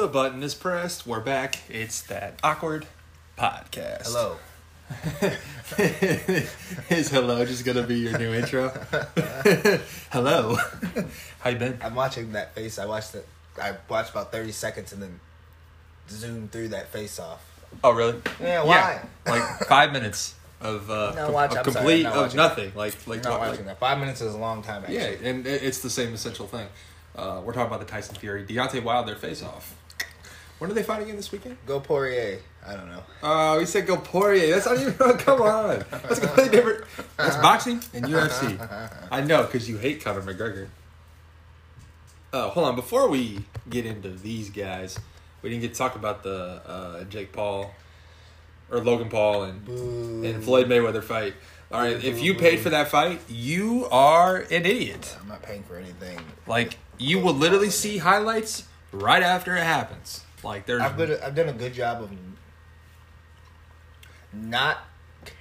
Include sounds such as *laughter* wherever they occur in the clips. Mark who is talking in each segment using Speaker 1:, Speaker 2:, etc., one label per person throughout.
Speaker 1: The button is pressed. We're back. It's that awkward podcast.
Speaker 2: Hello. *laughs*
Speaker 1: is hello just gonna be your new intro? *laughs* hello. How you been?
Speaker 2: I'm watching that face. I watched it. I watched about 30 seconds and then zoomed through that face off.
Speaker 1: Oh really?
Speaker 2: Yeah, why?
Speaker 1: like five minutes of uh,
Speaker 2: No,
Speaker 1: com-
Speaker 2: watch-
Speaker 1: of
Speaker 2: I'm sorry,
Speaker 1: complete
Speaker 2: not
Speaker 1: of
Speaker 2: watching
Speaker 1: nothing. Like like,
Speaker 2: not
Speaker 1: what-
Speaker 2: watching
Speaker 1: like
Speaker 2: that. Five minutes is a long time, actually.
Speaker 1: yeah, and it's the same essential thing. Uh, we're talking about the Tyson Fury, Deontay Wilder face off. When are they fighting again this weekend?
Speaker 2: Go Poirier. I don't know.
Speaker 1: Oh, he said go Poirier. That's not even. *laughs* come on. That's completely different. That's boxing and UFC. I know because you hate Conor McGregor. Oh, hold on. Before we get into these guys, we didn't get to talk about the uh, Jake Paul or Logan Paul and
Speaker 2: Boo.
Speaker 1: and Floyd Mayweather fight. All right, if you paid for that fight, you are an idiot.
Speaker 2: I'm not paying for anything.
Speaker 1: Like you will literally see highlights right after it happens. Like there's
Speaker 2: I've been, I've done a good job of not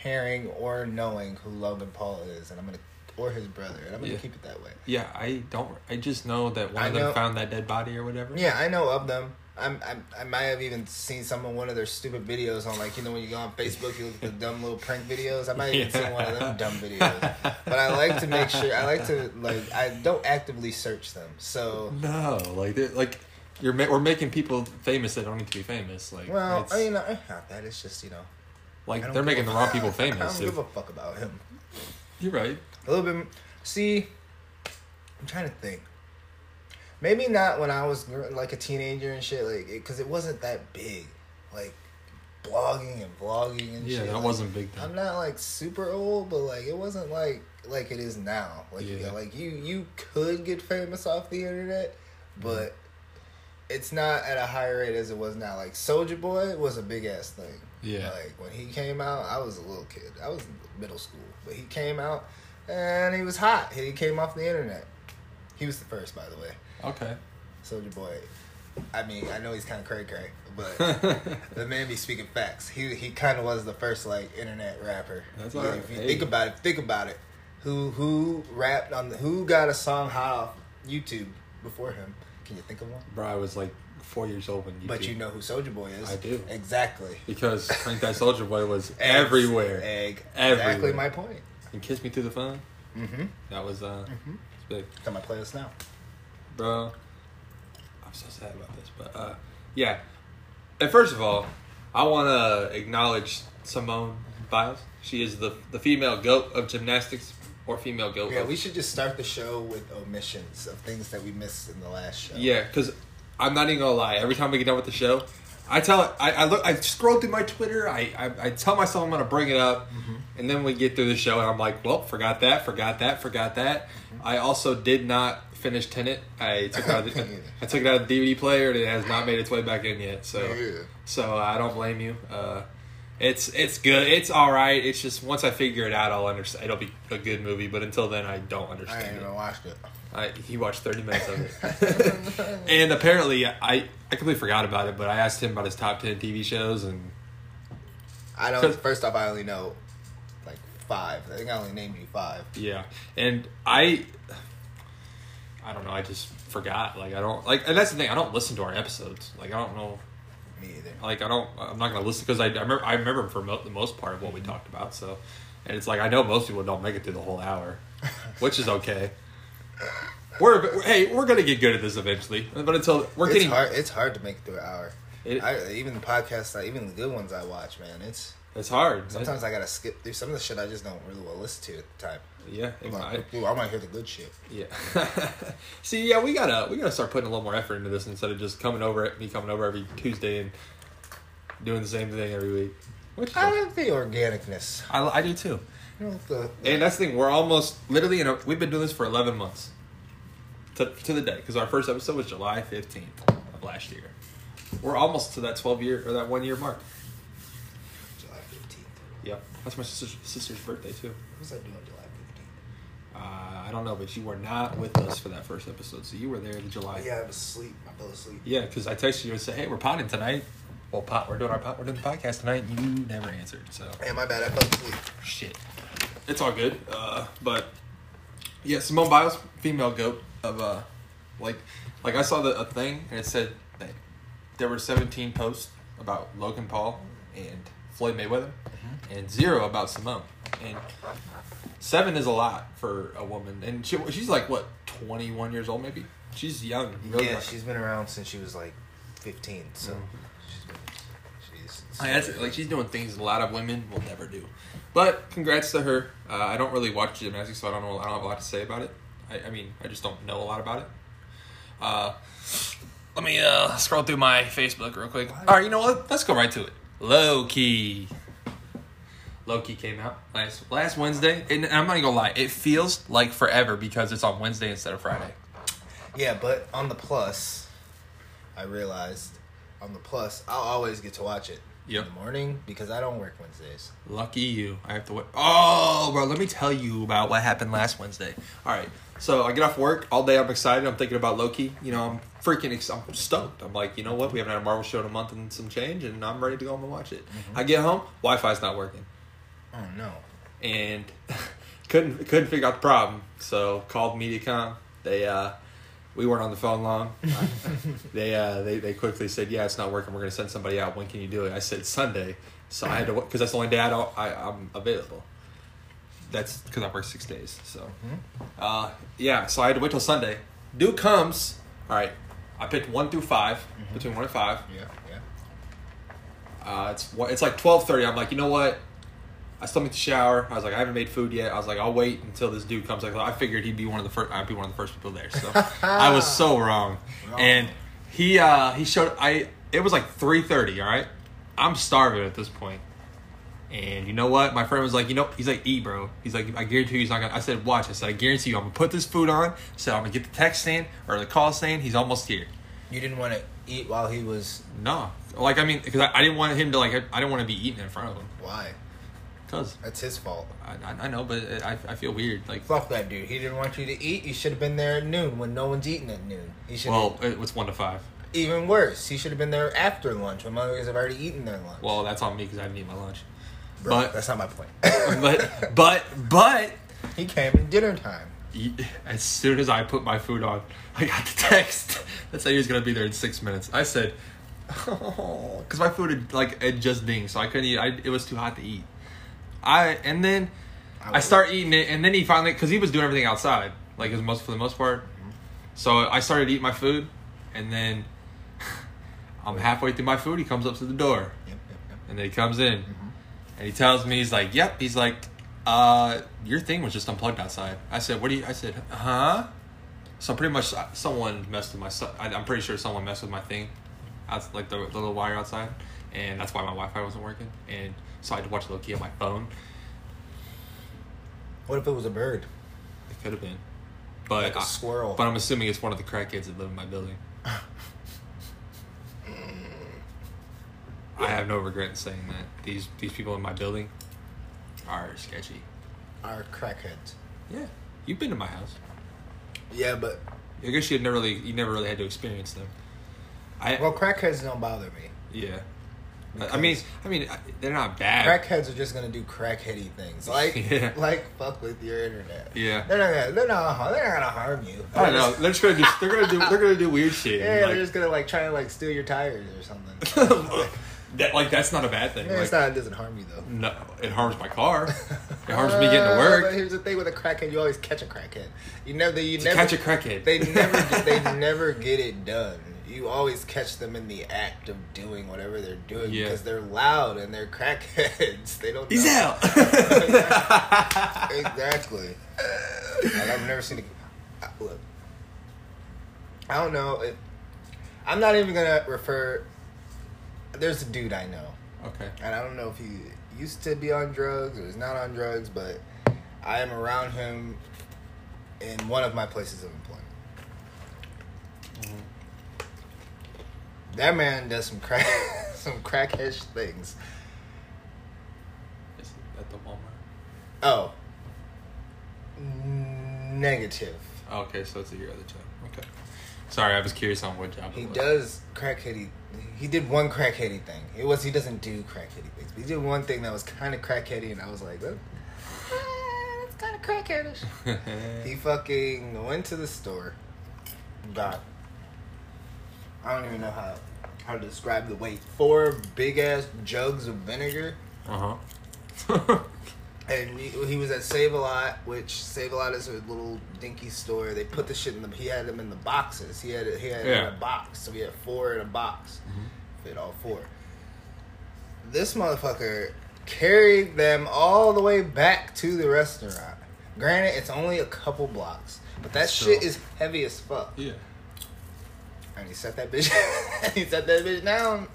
Speaker 2: caring or knowing who Logan Paul is, and I'm gonna or his brother, and I'm gonna
Speaker 1: Yeah.
Speaker 2: keep it that way.
Speaker 1: Yeah, I don't. I just know that one
Speaker 2: I
Speaker 1: of them
Speaker 2: know-
Speaker 1: found that dead body or whatever.
Speaker 2: Yeah, I know of them. I'm, I'm, I might have even seen some of one of their stupid videos on like you know when you go on Facebook you look at the dumb little prank videos. I might have even seen one of them dumb videos. But I like to make sure I like to *laughs* like I don't actively search them. So
Speaker 1: No, like like you're ma- we're making people famous that don't need to be famous. Like
Speaker 2: well, I mean I- not that it's just you know
Speaker 1: like they're making the wrong people famous. *laughs*
Speaker 2: I don't
Speaker 1: if-
Speaker 2: give a fuck about him.
Speaker 1: you're right.
Speaker 2: A little bit. See, I'm trying to think. Maybe not when I was like a teenager and shit, like because it, wasn't that big, like blogging and vlogging and
Speaker 1: Yeah,
Speaker 2: shit.
Speaker 1: that
Speaker 2: like,
Speaker 1: wasn't big then.
Speaker 2: I'm not like super old, but like it wasn't like like it is now. Like
Speaker 1: Yeah.
Speaker 2: like you you could get famous off the internet, but it's not at a higher rate as it was now. Like Soulja Boy was a big ass thing.
Speaker 1: Yeah.
Speaker 2: Like when he came out, I was a little kid. I was in middle school, but he came out and he was hot. He came off the internet. He was the first, by the way.
Speaker 1: Okay.
Speaker 2: Soulja Boy. I mean, I know he's kind of cray cray, but *laughs* the man be speaking facts. He he kind of was the first like internet rapper.
Speaker 1: That's all right.
Speaker 2: If you
Speaker 1: Hey.
Speaker 2: think about it, think about it. Who who rapped on the, who got a song hot off YouTube before him? Can you think of one?
Speaker 1: Bro, I was like four years old when you.
Speaker 2: But
Speaker 1: did.
Speaker 2: you know who Soulja Boy is.
Speaker 1: I do.
Speaker 2: exactly.
Speaker 1: because Crank That Soulja Boy was
Speaker 2: Eggs.
Speaker 1: everywhere.
Speaker 2: Egg.
Speaker 1: Everywhere.
Speaker 2: Exactly my point.
Speaker 1: And Kiss Me Through the Phone.
Speaker 2: Mm-hmm.
Speaker 1: That was uh,
Speaker 2: Mhm.
Speaker 1: it's big,
Speaker 2: on my playlist now.
Speaker 1: bro. I'm so sad about this, but uh, yeah. And first of all, I want to acknowledge Simone Biles. She is the the female goat of gymnastics, or female goat.
Speaker 2: Yeah,
Speaker 1: of-
Speaker 2: we should just start the show with omissions of things that we missed in the last show.
Speaker 1: Yeah, because I'm not even gonna lie. Every time we get done with the show, I tell I, I look I scroll through my Twitter. I, I I tell myself I'm gonna bring it up, and then we get through the show, and I'm like, well, forgot that, forgot that, forgot that. I also did not finish Tenet. I *laughs* took it out of the, I took it out of the DVD player, and it has not made its way back in yet. So
Speaker 2: Yeah.
Speaker 1: so I don't blame you. Uh, it's it's good. It's all right. It's just once I figure it out, I'll understand. It'll be a good movie. But until then, I don't understand.
Speaker 2: I
Speaker 1: understand
Speaker 2: ain't
Speaker 1: it.
Speaker 2: even watched it.
Speaker 1: I, he watched 30 minutes of it. *laughs* *laughs* and apparently, I, I completely forgot about it, but I asked him about his top 10 TV shows, and
Speaker 2: I don't. First off, I only know like five. I think I only named you five.
Speaker 1: yeah. And I, I don't know, I just forgot. Like, I don't, like, and that's the thing, I don't listen to our episodes. Like, I don't know,
Speaker 2: Me either.
Speaker 1: like, I don't, I'm not going to listen because I, I remember, I remember for mo- the most part of what we talked about, so. And it's like, I know most people don't make it through the whole hour, *laughs* which is okay. We're, hey, we're gonna get good at this eventually, but until we're
Speaker 2: it's
Speaker 1: getting,
Speaker 2: hard. It's hard to make it through an hour.
Speaker 1: It-
Speaker 2: I, even the podcasts, even the good ones I watch, man. It's
Speaker 1: it's hard.
Speaker 2: sometimes I gotta skip through some of the shit I just don't really want to listen to at the time.
Speaker 1: Yeah,
Speaker 2: I'm
Speaker 1: I,
Speaker 2: like, Dude, I to hear the good shit.
Speaker 1: yeah. *laughs* See, yeah, we gotta we gotta start putting a little more effort into this instead of just coming over me coming over every Tuesday and doing the same thing every week. Which
Speaker 2: I like the organicness.
Speaker 1: I, I do too.
Speaker 2: You know, the,
Speaker 1: And that's the thing. We're almost literally in a, we've been doing this for eleven months to to the day because our first episode was July fifteenth of last year. We're almost to that twelve year or that one year mark. Yep, that's my sister's, sister's birthday too.
Speaker 2: What was I doing on July fifteenth?
Speaker 1: Uh, I don't know, but you were not with us for that first episode, so you were there in July.
Speaker 2: Yeah, I was asleep. I fell asleep.
Speaker 1: Yeah, because I texted you and said, "Hey, we're potting tonight." Well, pot, we're doing our pot, we're doing the podcast tonight. And you never answered, so
Speaker 2: Hey, my bad. I fell asleep.
Speaker 1: shit. It's all good. Uh, but yeah, Simone Biles, female goat of uh, like, like I saw the a thing and it said that there were 17 posts about Logan Paul and Floyd Mayweather, and zero about Simone. And seven is a lot for a woman, and she, she's like what 21 years old, maybe. She's young. really
Speaker 2: yeah,
Speaker 1: young.
Speaker 2: she's been around since she was like 15. So
Speaker 1: Mhm.
Speaker 2: she's she's
Speaker 1: I that's, like she's doing things a lot of women will never do. But congrats to her. Uh, I don't really watch gymnastics, so I don't know. I don't have a lot to say about it. I, I mean, I just don't know a lot about it. Uh, let me uh, scroll through my Facebook real quick. All right, you know what? Let's go right to it. Loki. Loki came out last last Wednesday, and I'm not gonna lie. It feels like forever because it's on Wednesday instead of Friday.
Speaker 2: Yeah, but on the plus, I realized on the plus, I'll always get to watch it
Speaker 1: Yep.
Speaker 2: in the morning because I don't work Wednesdays.
Speaker 1: Lucky you. I have to wait. Oh, bro, let me tell you about what happened last Wednesday. All right. So I get off work all day. I'm excited. I'm thinking about Loki. You know, I'm freaking. Ex- I'm stoked. I'm like, you know what? We haven't had a Marvel show in a month and some change, and I'm ready to go home and watch it. Mm-hmm. I get home, Wi-Fi's not working,
Speaker 2: Oh no!
Speaker 1: and *laughs* couldn't couldn't figure out the problem. So called MediaCom. They uh, we weren't on the phone long. *laughs* they uh, they they quickly said, yeah, it's not working. We're gonna send somebody out. When can you do it? I said Sunday. So I had to because that's the only day I don't I, I'm available. That's because I work six days. So uh, yeah, so I had to wait till Sunday. Dude comes. All right, I picked one through 5 between one and five.
Speaker 2: Yeah, yeah.
Speaker 1: Uh, it's it's like twelve thirty. I'm like, you know what? I still need to shower. I was like, I haven't made food yet. I was like, I'll wait until this dude comes. Like, I figured he'd be one of the first. I'd be one of the first people there. So *laughs* I was so wrong.
Speaker 2: Wrong.
Speaker 1: And he uh he showed. I it was like three thirty. All right, I'm starving at this point. And you know what? My friend was like, you know, he's like, eat, bro. He's like, I guarantee you he's not gonna. I said, watch. I said, I guarantee you, I'm gonna put this food on. I said, I'm gonna get the text saying or the call saying he's almost here.
Speaker 2: You didn't want to eat while he was.
Speaker 1: No, like I mean, because I, I didn't want him to like. I didn't want to be eating in front of him.
Speaker 2: Why?
Speaker 1: Cause
Speaker 2: That's his fault.
Speaker 1: I, I- I know, but it, I, I feel weird. Like,
Speaker 2: Fuck that dude. He didn't want you to eat. You should have been there at noon when no one's eating at noon. He should.
Speaker 1: well, it was one to five.
Speaker 2: even worse. He should have been there after lunch when motherfuckers have already eaten their lunch.
Speaker 1: Well, that's on me because I didn't eat my lunch.
Speaker 2: Bro,
Speaker 1: but-
Speaker 2: that's not my point. *laughs*
Speaker 1: But, *laughs* but, but,
Speaker 2: he came in dinner time.
Speaker 1: as soon as I put my food on, I got the text *laughs* that said he was gonna be there in six minutes. I said, oh, because my food had like it just dinged, so I couldn't eat. I, it was too hot to eat. I and then I
Speaker 2: was-
Speaker 1: start eating it, and then he finally because he was doing everything outside, like as most for the most part. So I started eating my food, and then *laughs* I'm halfway through my food. He comes up to the door,
Speaker 2: Yep, yep, yep.
Speaker 1: and then he comes in, and he tells me he's like, "Yep." He's like, "Uh, your thing was just unplugged outside." I said, "What do you?" I said, "Huh." So pretty much uh, someone messed with my. I- I'm pretty sure someone messed with my thing, out like the, the little wire outside, and that's why my Wi-Fi wasn't working, and so I had to watch Loki on my phone.
Speaker 2: What if it was a bird?
Speaker 1: It could have been, but
Speaker 2: Like a
Speaker 1: I-
Speaker 2: squirrel.
Speaker 1: But I'm assuming it's one of the crackheads that live in my building. *laughs* I have no regret in saying that these these people in my building are sketchy.
Speaker 2: Are crackheads.
Speaker 1: Yeah, you've been to my house.
Speaker 2: Yeah, but
Speaker 1: I guess you never really you never really had to experience them. I
Speaker 2: well, crackheads don't bother me.
Speaker 1: yeah. I mean, I mean, they're not bad.
Speaker 2: Crackheads are just gonna do crackheady things, *laughs* like
Speaker 1: Yeah.
Speaker 2: like fuck with your internet.
Speaker 1: Yeah.
Speaker 2: they're not gonna they're not they're not gonna harm you.
Speaker 1: I don't know. They're just gonna do. They're gonna do. They're gonna do weird shit.
Speaker 2: Yeah,
Speaker 1: like,
Speaker 2: they're just gonna like try to like steal your tires or something. *laughs*
Speaker 1: that like that's not a bad thing. Like,
Speaker 2: it's not. It doesn't harm you though.
Speaker 1: no, it harms my car. *laughs* It harms me getting to
Speaker 2: Uh,
Speaker 1: work.
Speaker 2: But here's the thing with a crackhead: you always catch a crackhead. You never, you never
Speaker 1: catch a crackhead.
Speaker 2: They never, they never get it done. You always catch them in the act of doing whatever they're doing
Speaker 1: Yeah.
Speaker 2: because they're loud and they're *laughs* crackheads. They don't.
Speaker 1: He's
Speaker 2: know.
Speaker 1: out. *laughs*
Speaker 2: exactly. Like I've never seen a I- look. I don't know. If, I'm not even gonna refer. There's a dude I know,
Speaker 1: okay.
Speaker 2: and I don't know if he used to be on drugs or is not on drugs, but I am around him in one of my places of employment. That man does some crack, *laughs* some crackish things.
Speaker 1: Is it at the Walmart?
Speaker 2: Oh, negative.
Speaker 1: Okay, so it's at your other job. Okay. Sorry, I was curious on what job.
Speaker 2: He does crackheady. He did one crackheady thing. It was he doesn't do crackheady things. But he did one thing that was kind of crackheady, and I was like, "Well, eh, that's kind of crackheadish." *laughs* he fucking went to the store, got. I don't even know how how to describe the weight. Four big ass jugs of vinegar.
Speaker 1: Uh huh. *laughs*
Speaker 2: And he, he was at Save a Lot, which Save a Lot is a little dinky store. They put the shit in the. He had them in the boxes. He had it. He had it in a box. So we had four in a box.
Speaker 1: Mm-hmm.
Speaker 2: Fit all four. This motherfucker carried them all the way back to the restaurant. Granted, it's only a couple blocks, but that
Speaker 1: Still.
Speaker 2: shit is heavy as fuck.
Speaker 1: yeah.
Speaker 2: And he set that bitch. *laughs* he set that bitch down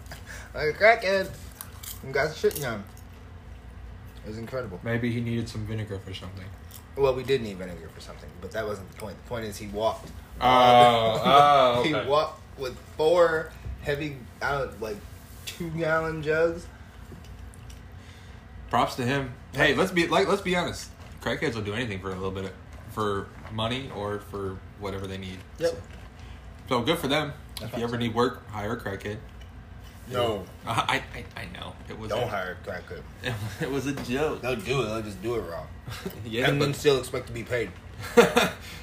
Speaker 2: like a crackhead and got shit done. It was incredible.
Speaker 1: Maybe he needed some vinegar for something.
Speaker 2: Well, we did need vinegar for something, but that wasn't the point. The point is he walked.
Speaker 1: Oh, *laughs* oh,
Speaker 2: he walked with four heavy, uh, like two gallon jugs.
Speaker 1: Props to him. Hey, let's be like let's be honest. Crackheads will do anything for a little bit of, for money or for whatever they need.
Speaker 2: Yep.
Speaker 1: So, so good for them.
Speaker 2: That's
Speaker 1: if you ever need work, hire a crackhead.
Speaker 2: No,
Speaker 1: I I, I know it was
Speaker 2: don't
Speaker 1: a,
Speaker 2: hire a crackhead. *laughs*
Speaker 1: It was a joke.
Speaker 2: They'll do it. They'll just do it wrong, *laughs*
Speaker 1: yeah,
Speaker 2: and then still expect to be paid. *laughs*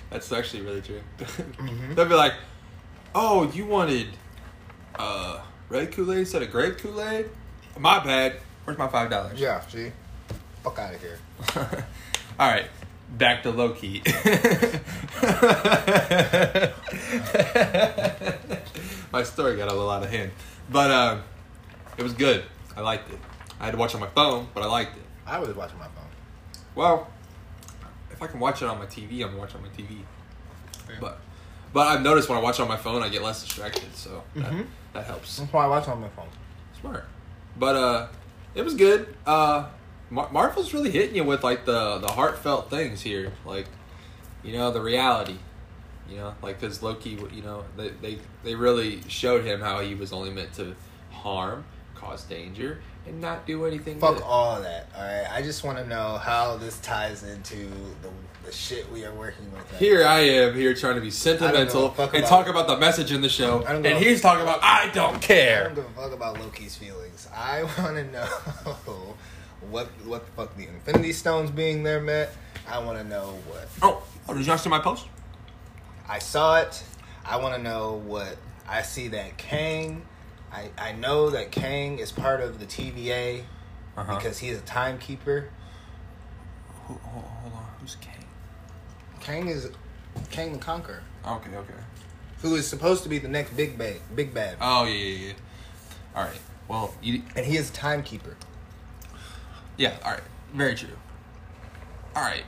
Speaker 1: that's actually really true.
Speaker 2: Mm-hmm.
Speaker 1: They'll be like, "Oh, you wanted uh, red Kool Aid instead of grape Kool Aid? My bad. Where's my five dollars?"
Speaker 2: Yeah, see, fuck out of here.
Speaker 1: All right, back to Loki. *laughs* my story got a little out of hand, but uh, it was good. I liked it. I had to watch on my phone, but I liked it.
Speaker 2: I was watching my phone.
Speaker 1: Well, if I can watch it on my TV, I'm gonna watch it on my TV. But, but I've noticed when I watch it on my phone, I get less distracted, so that,
Speaker 2: Mhm.
Speaker 1: that helps.
Speaker 2: That's why I watch on my phone.
Speaker 1: Smart. But uh, it was good. Uh, Mar- Marvel's really hitting you with like the the heartfelt things here, like you know the reality. You know, like because Loki, you know, they, they they really showed him how he was only meant to harm, cause danger, and not do anything.
Speaker 2: Fuck
Speaker 1: good.
Speaker 2: all that. All right, I just want to know how this ties into the the shit we are working with. right
Speaker 1: Here I am here trying to be sentimental and talk about the message in the show, and he's talking about I don't care.
Speaker 2: I don't give a fuck about Loki's feelings. I *laughs* want to know what what the fuck the Infinity Stones being there meant. I want to know what
Speaker 1: Oh, oh, did see my post?
Speaker 2: I saw it. I want to know what I see that Kang. I I know that Kang is part of the TVA
Speaker 1: Uh-huh.
Speaker 2: because he is a timekeeper.
Speaker 1: Hold, hold, hold on, who's Kane?
Speaker 2: Kang is Kang the Conqueror,
Speaker 1: Okay, okay.
Speaker 2: who is supposed to be the next big bad, big bad,
Speaker 1: Oh yeah, yeah, yeah. All right. Well, you,
Speaker 2: and he is a timekeeper.
Speaker 1: yeah. All right. Very true. All right.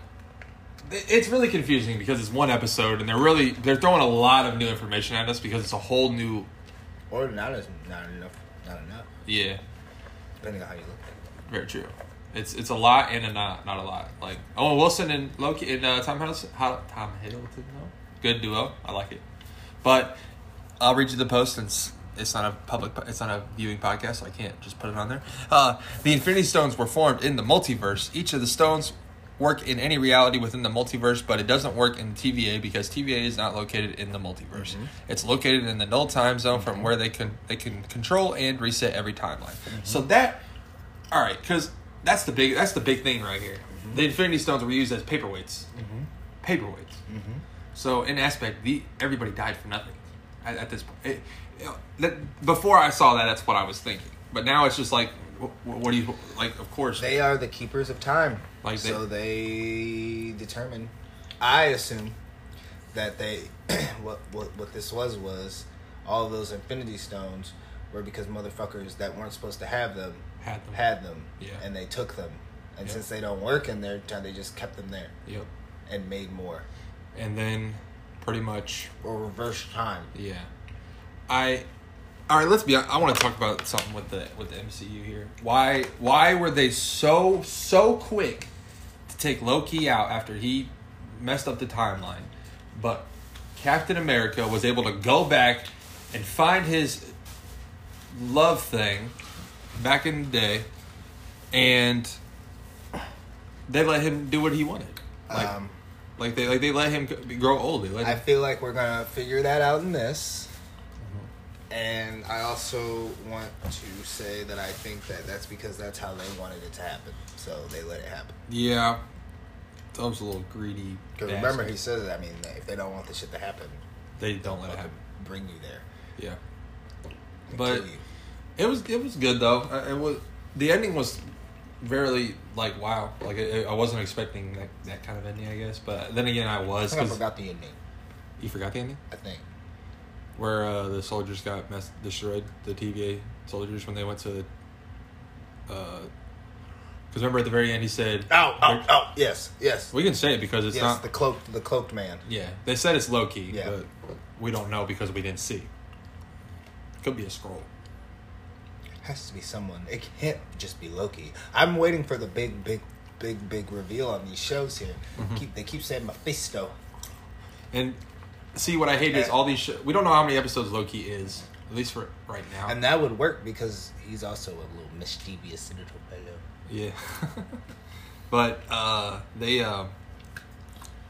Speaker 1: It- It's really confusing because it's one episode and they're really they're throwing a lot of new information at us because it's a whole new
Speaker 2: Or not as not enough, not enough,
Speaker 1: yeah.
Speaker 2: depending on how you look at it.
Speaker 1: Very true. It's it's a lot and a not not a lot. Like Owen Wilson and Loki and uh, Tom Hiddleston. How, Tom Hiddleston, no? good duo. I like it. But I'll read you the post since it's not a public. It's not a viewing podcast, so I can't just put it on there. Uh, the Infinity Stones were formed in the multiverse. Each of the stones work in any reality within the multiverse, but it doesn't work in TVA because TVA is not located in the multiverse. Mm-hmm. It's located in the null time zone from mm-hmm. where they can they can control and reset every timeline. Mm-hmm. So that all right, because that's the big that's the big thing right here. The Infinity Stones were used as paperweights. Paperweights. So in aspect, the everybody died for nothing at, at this point. It, know, that, before I saw that, that's what I was thinking. But now it's just like, wh- wh- what do you like? Of course,
Speaker 2: They are the keepers of time.
Speaker 1: Like they-
Speaker 2: so they determine. I assume that they *clears throat* what what what this was was all those Infinity Stones were because motherfuckers that weren't supposed to have them
Speaker 1: had them.
Speaker 2: had them,
Speaker 1: Yeah.
Speaker 2: and they took them. And
Speaker 1: Yep.
Speaker 2: since they don't work in their time, they just kept them there
Speaker 1: Yep.
Speaker 2: and made more
Speaker 1: And then, pretty much,
Speaker 2: or reverse time.
Speaker 1: yeah. I. All right, let's be. I want to talk about something with the with the MCU here. Why why were they so so quick to take Loki out after he messed up the timeline, but Captain America was able to go back and find his love thing back in the day, and they let him do what he wanted. Like,
Speaker 2: um,
Speaker 1: like they like they let him grow old. They let
Speaker 2: I
Speaker 1: him,
Speaker 2: feel like we're gonna figure that out in this. And I also want to say that I think that that's because that's how they wanted it to happen. So they let it happen.
Speaker 1: yeah. Tom's a little greedy.
Speaker 2: Because remember, he says, I mean, if they don't want this shit to happen,
Speaker 1: they don't let it happen.
Speaker 2: bring you there.
Speaker 1: Yeah. But it was it was good though. It was the ending was very like wow. Like it, I wasn't expecting that, that kind of ending, I guess. But then again, I
Speaker 2: I
Speaker 1: was
Speaker 2: think I forgot the ending.
Speaker 1: you forgot the ending
Speaker 2: I think.
Speaker 1: Where uh, the soldiers got mess- destroyed. The TVA soldiers when they went to. The. Because remember at the very end he said,
Speaker 2: Oh, oh, oh, yes, yes.
Speaker 1: "We can say it because it's
Speaker 2: yes,
Speaker 1: not."
Speaker 2: the cloaked, the cloaked man.
Speaker 1: yeah, they said it's Loki,
Speaker 2: Yeah.
Speaker 1: but we don't know because we didn't see. Could be a Skrull.
Speaker 2: has to be someone. It can't just be Loki. I'm waiting for the big, big, big, big reveal on these shows here.
Speaker 1: Mm-hmm.
Speaker 2: Keep they keep saying Mephisto.
Speaker 1: And see what I hate is all these. Sh- we don't know how many episodes Loki is, at least for right now.
Speaker 2: And that would work because he's also a little mischievous little fellow.
Speaker 1: Yeah. *laughs* but uh they uh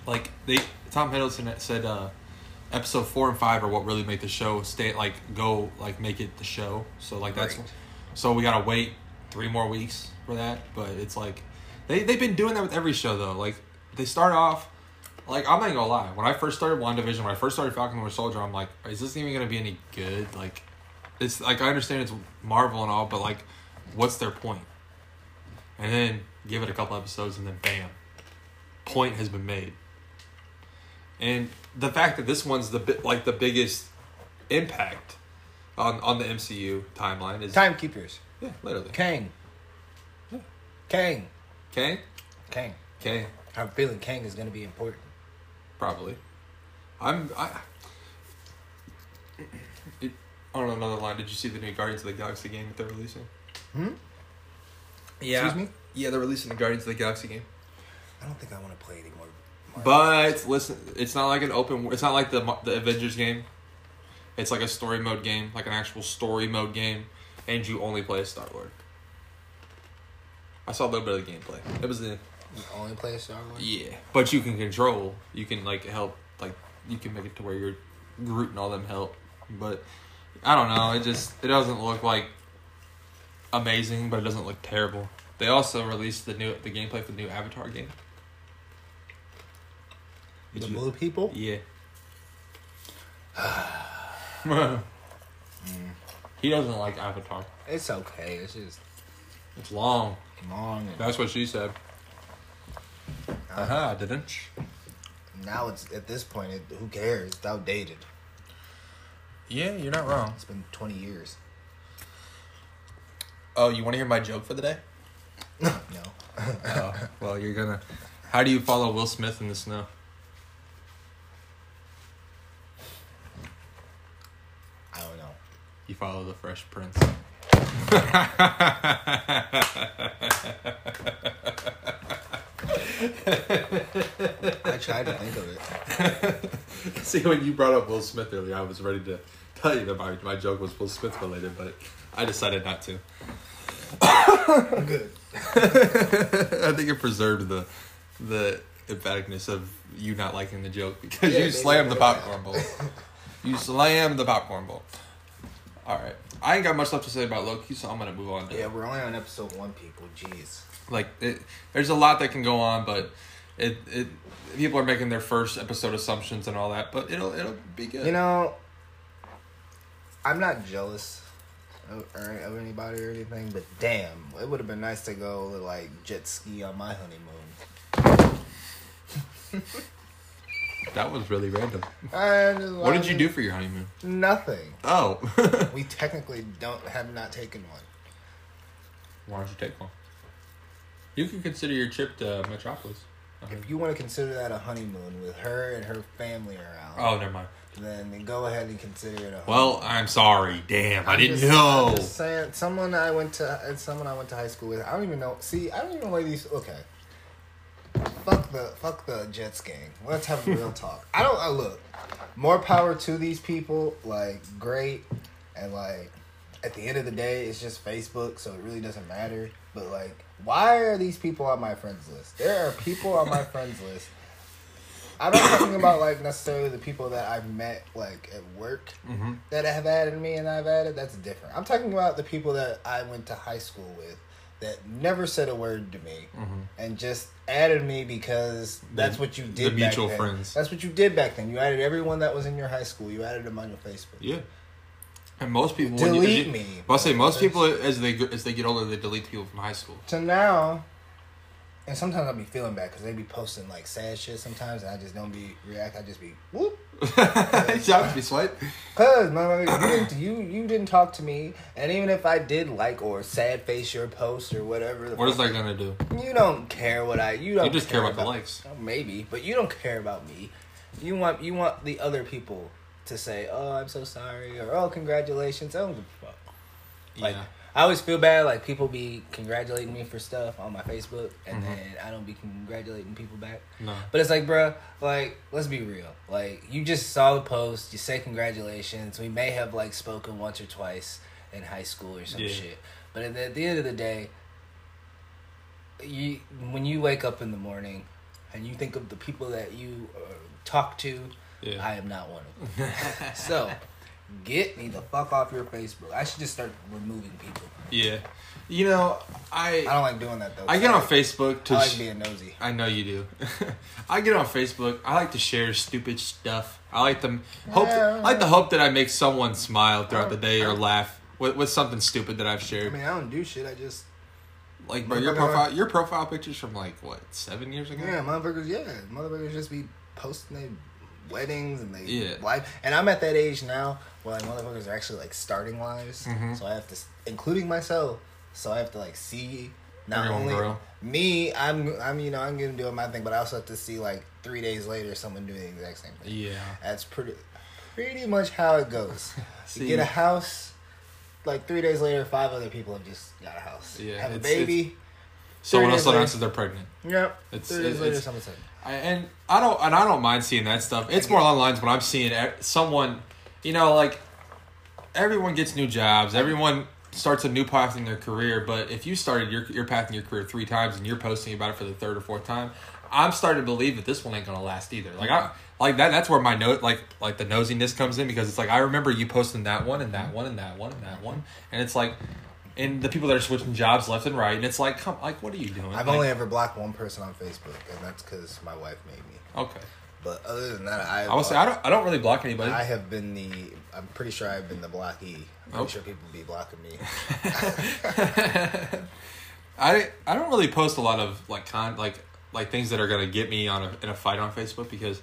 Speaker 1: like they Tom Hiddleston said uh episode 4 and 5 are what really make the show stay like go like make it the show. So like that's
Speaker 2: Right.
Speaker 1: so we got to wait 3 more weeks for that, but it's like they they've been doing that with every show though. Like they start off like I'm not gonna lie. When I first started WandaVision, when I first started Falcon and Winter Soldier, I'm like, is this even gonna be any good? Like, it's like I understand it's Marvel and all, but like, what's their point? And then give it a couple episodes, and then bam, point has been made. And the fact that this one's the bi- like the biggest impact on on the MCU timeline is
Speaker 2: Timekeepers.
Speaker 1: yeah, literally.
Speaker 2: Kang.
Speaker 1: Yeah.
Speaker 2: Kang.
Speaker 1: Kang,
Speaker 2: Kang.
Speaker 1: Kang,
Speaker 2: I'm feeling Kang is going to be important.
Speaker 1: Probably. I'm I. It, on another line, did you see the new Guardians of the Galaxy game that they're releasing?
Speaker 2: Hmm?
Speaker 1: Yeah.
Speaker 2: Excuse me?
Speaker 1: Yeah, they're releasing the Guardians of the Galaxy game.
Speaker 2: I don't think I want to play anymore.
Speaker 1: But listen, it's not like an open. It's not like the the Avengers game. It's like a story mode game, like an actual story mode game, and you only play as Star Lord. I saw a little bit of the gameplay. It was the
Speaker 2: You only play Star Wars.
Speaker 1: yeah, but you can control. You can like help. Like you can make it to where you're Groot and all them help. But I don't know. It just it doesn't look like amazing, but it doesn't look terrible. They also released the new the gameplay for the new Avatar game.
Speaker 2: The
Speaker 1: Did you-
Speaker 2: blue people.
Speaker 1: Yeah. *sighs* *sighs* he doesn't like Avatar.
Speaker 2: It's okay. It's just
Speaker 1: It's long.
Speaker 2: long.
Speaker 1: That's what she said. Uh huh. Didn't.
Speaker 2: now it's at this point. It, who cares? It's outdated.
Speaker 1: Yeah, you're not wrong.
Speaker 2: It's been twenty years.
Speaker 1: Oh, you want to hear my joke for the day? *laughs*
Speaker 2: no,
Speaker 1: Oh, well, you're gonna. How do you follow Will Smith in the snow?
Speaker 2: I don't know.
Speaker 1: You follow the Fresh Prince. *laughs*
Speaker 2: I tried to think of it. *laughs*
Speaker 1: See, when you brought up Will Smith earlier, I was ready to tell you that my, my joke was Will Smith related, but I decided not to.
Speaker 2: Good. *laughs*
Speaker 1: I think it preserved the the emphaticness of you not liking the joke because
Speaker 2: Yeah,
Speaker 1: you slammed the popcorn bowl. you slammed the popcorn bowl. All right, I ain't got much left to say about Loki, so I'm gonna move on to
Speaker 2: Yeah, we're only on episode one, people. Jeez.
Speaker 1: Like it, there's a lot that can go on, but it it people are making their first episode assumptions and all that, but it'll it'll be good.
Speaker 2: You know, I'm not jealous of, of anybody or anything, but damn, it would have been nice to go like jet ski on my honeymoon.
Speaker 1: that was really random. What did you do for your honeymoon?
Speaker 2: Nothing.
Speaker 1: Oh, *laughs*
Speaker 2: We technically don't have not taken one.
Speaker 1: why don't you take one? You can consider your trip to Metropolis.
Speaker 2: If you want to consider that a honeymoon with her and her family around,
Speaker 1: Oh, never mind.
Speaker 2: then go ahead and consider it a.
Speaker 1: Well, I'm sorry. Damn, I
Speaker 2: I'm
Speaker 1: didn't
Speaker 2: just-
Speaker 1: know.
Speaker 2: I'm just saying, someone I went to, it's someone I went to high school with. I don't even know. See, I don't even know why these. Okay, fuck the fuck the Jets gang. Let's have a real *laughs* talk. I don't. I look. More power to these people. Like great, and like at the end of the day, it's just Facebook, so it really doesn't matter. But like, why are these people on my friends list? There are people on my friends list. I'm not talking about like necessarily the people that I've met like at work
Speaker 1: hmm
Speaker 2: that have added me and I've added, that's different. I'm talking about the people that I went to high school with that never said a word to me
Speaker 1: hmm
Speaker 2: and just added me because that's
Speaker 1: The-
Speaker 2: what you
Speaker 1: the
Speaker 2: did. back
Speaker 1: mutual
Speaker 2: then.
Speaker 1: friends.
Speaker 2: That's what you did back then. You added everyone that was in your high school. You added them on your Facebook.
Speaker 1: Yeah. And most people when you-
Speaker 2: delete
Speaker 1: you-
Speaker 2: me.
Speaker 1: I'll say most people as they as they get older, they delete people from high school.
Speaker 2: So now, and sometimes I'll be feeling bad because they be posting like sad shit sometimes, and I just don't be react. I just be whoop. *laughs*
Speaker 1: Shout be sweat.
Speaker 2: Cause motherfucker, you didn't you you didn't talk to me, and even if I did like or sad face your post or whatever, the
Speaker 1: What is that gonna do?
Speaker 2: You don't care what I you don't.
Speaker 1: You just care about the likes.
Speaker 2: Oh, Maybe, but you don't care about me. You want you want the other people to say, "Oh, I'm so sorry," or "Oh, congratulations." I don't give a fuck. Like,
Speaker 1: yeah.
Speaker 2: I always feel bad. Like people be congratulating me for stuff on my Facebook, and
Speaker 1: Mhm.
Speaker 2: then I don't be congratulating people back.
Speaker 1: No.
Speaker 2: But it's like, bruh, like let's be real. Like you just saw the post, you say congratulations. We may have like spoken once or twice in high school or some
Speaker 1: Yeah.
Speaker 2: shit. But at the, at the end of the day, you when you wake up in the morning and you think of the people that you uh, talk to,
Speaker 1: Yeah.
Speaker 2: I am not one of them. *laughs* so get me the fuck off your Facebook. I should just start removing people.
Speaker 1: yeah. You know,
Speaker 2: I
Speaker 1: I
Speaker 2: don't like doing that though.
Speaker 1: I get on Facebook to.
Speaker 2: I like being nosy.
Speaker 1: I know you do. *laughs* I get on Facebook. I like to share stupid stuff. I like to hope. I like to hope that I make someone smile throughout the day or laugh with, with something stupid that I've shared.
Speaker 2: I mean, I don't do shit. I just
Speaker 1: Like, bro, your profile, your profile pictures from like what seven years ago.
Speaker 2: Yeah, motherfuckers. Yeah, motherfuckers just be posting their weddings and they
Speaker 1: Yeah.
Speaker 2: life. And I'm at that age now where like motherfuckers are actually like starting lives.
Speaker 1: Mhm.
Speaker 2: So I have to, including myself. So I have to like see not
Speaker 1: Everyone
Speaker 2: only
Speaker 1: grow.
Speaker 2: me. I'm I'm you know I'm gonna do my thing, but I also have to see like three days later someone doing the exact same thing.
Speaker 1: Yeah.
Speaker 2: That's pretty pretty much how it goes. *laughs* You get a house. Like three days later, five other people have just got a house.
Speaker 1: Yeah,
Speaker 2: have a
Speaker 1: it's-
Speaker 2: baby.
Speaker 1: someone else announces they're pregnant.
Speaker 2: Yep.
Speaker 1: It's-
Speaker 2: three days
Speaker 1: it's-
Speaker 2: later,
Speaker 1: it's-
Speaker 2: someone said.
Speaker 1: And I don't and I don't mind seeing that stuff. It's more along the lines when I'm seeing e- someone, you know, like everyone gets new jobs, everyone starts a new path in their career. But if you started your your path in your career three times and you're posting about it for the third or fourth time, I'm starting to believe that this one ain't gonna last either. Like I like that. That's where my note like like the nosiness comes in because it's like I remember you posting that one and that one and that one and that one, and it's like. And the people that are switching jobs left and right, and it's like, come, like, what are you doing?
Speaker 2: I've
Speaker 1: Like,
Speaker 2: only ever blocked one person on Facebook, and that's because my wife made me.
Speaker 1: okay.
Speaker 2: But other than that, I
Speaker 1: I would say I don't, I don't really block anybody.
Speaker 2: I have been the. I'm pretty sure I've been the blockee. I'm pretty
Speaker 1: Oh.
Speaker 2: sure people be blocking me. *laughs* *laughs*
Speaker 1: I I don't really post a lot of like con like like things that are gonna get me on a in a fight on Facebook because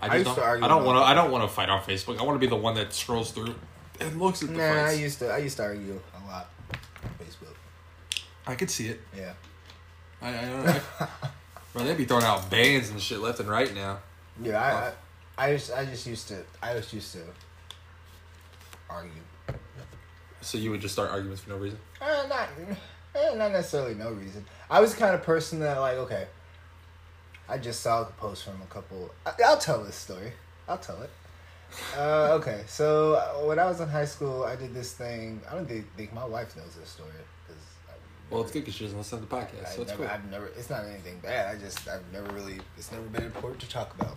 Speaker 1: I
Speaker 2: I
Speaker 1: just
Speaker 2: used
Speaker 1: don't, I don't want to. I don't want to fight on Facebook. I want to be the one that scrolls through and looks at the
Speaker 2: Nah, I used to. I used to argue a lot on Facebook.
Speaker 1: I could see it.
Speaker 2: Yeah.
Speaker 1: I, I don't know. *laughs* Bro, they'd be throwing out bans and shit left and right now.
Speaker 2: Yeah, I, I, I just, I just used to, I just used to argue.
Speaker 1: So you would just start arguments for no reason.
Speaker 2: Uh, not, eh, not necessarily no reason. I was the kind of person that like, okay, I just saw a post from a couple. I, I'll tell this story. I'll tell it. Uh, okay, so uh, when I was in high school, I did this thing. I don't think, think my wife knows this story.
Speaker 1: Well, it's good because she doesn't listen to the podcast,
Speaker 2: I've
Speaker 1: so it's
Speaker 2: never,
Speaker 1: cool.
Speaker 2: I've never. It's not anything bad. I just I've never really. It's never been important to talk about.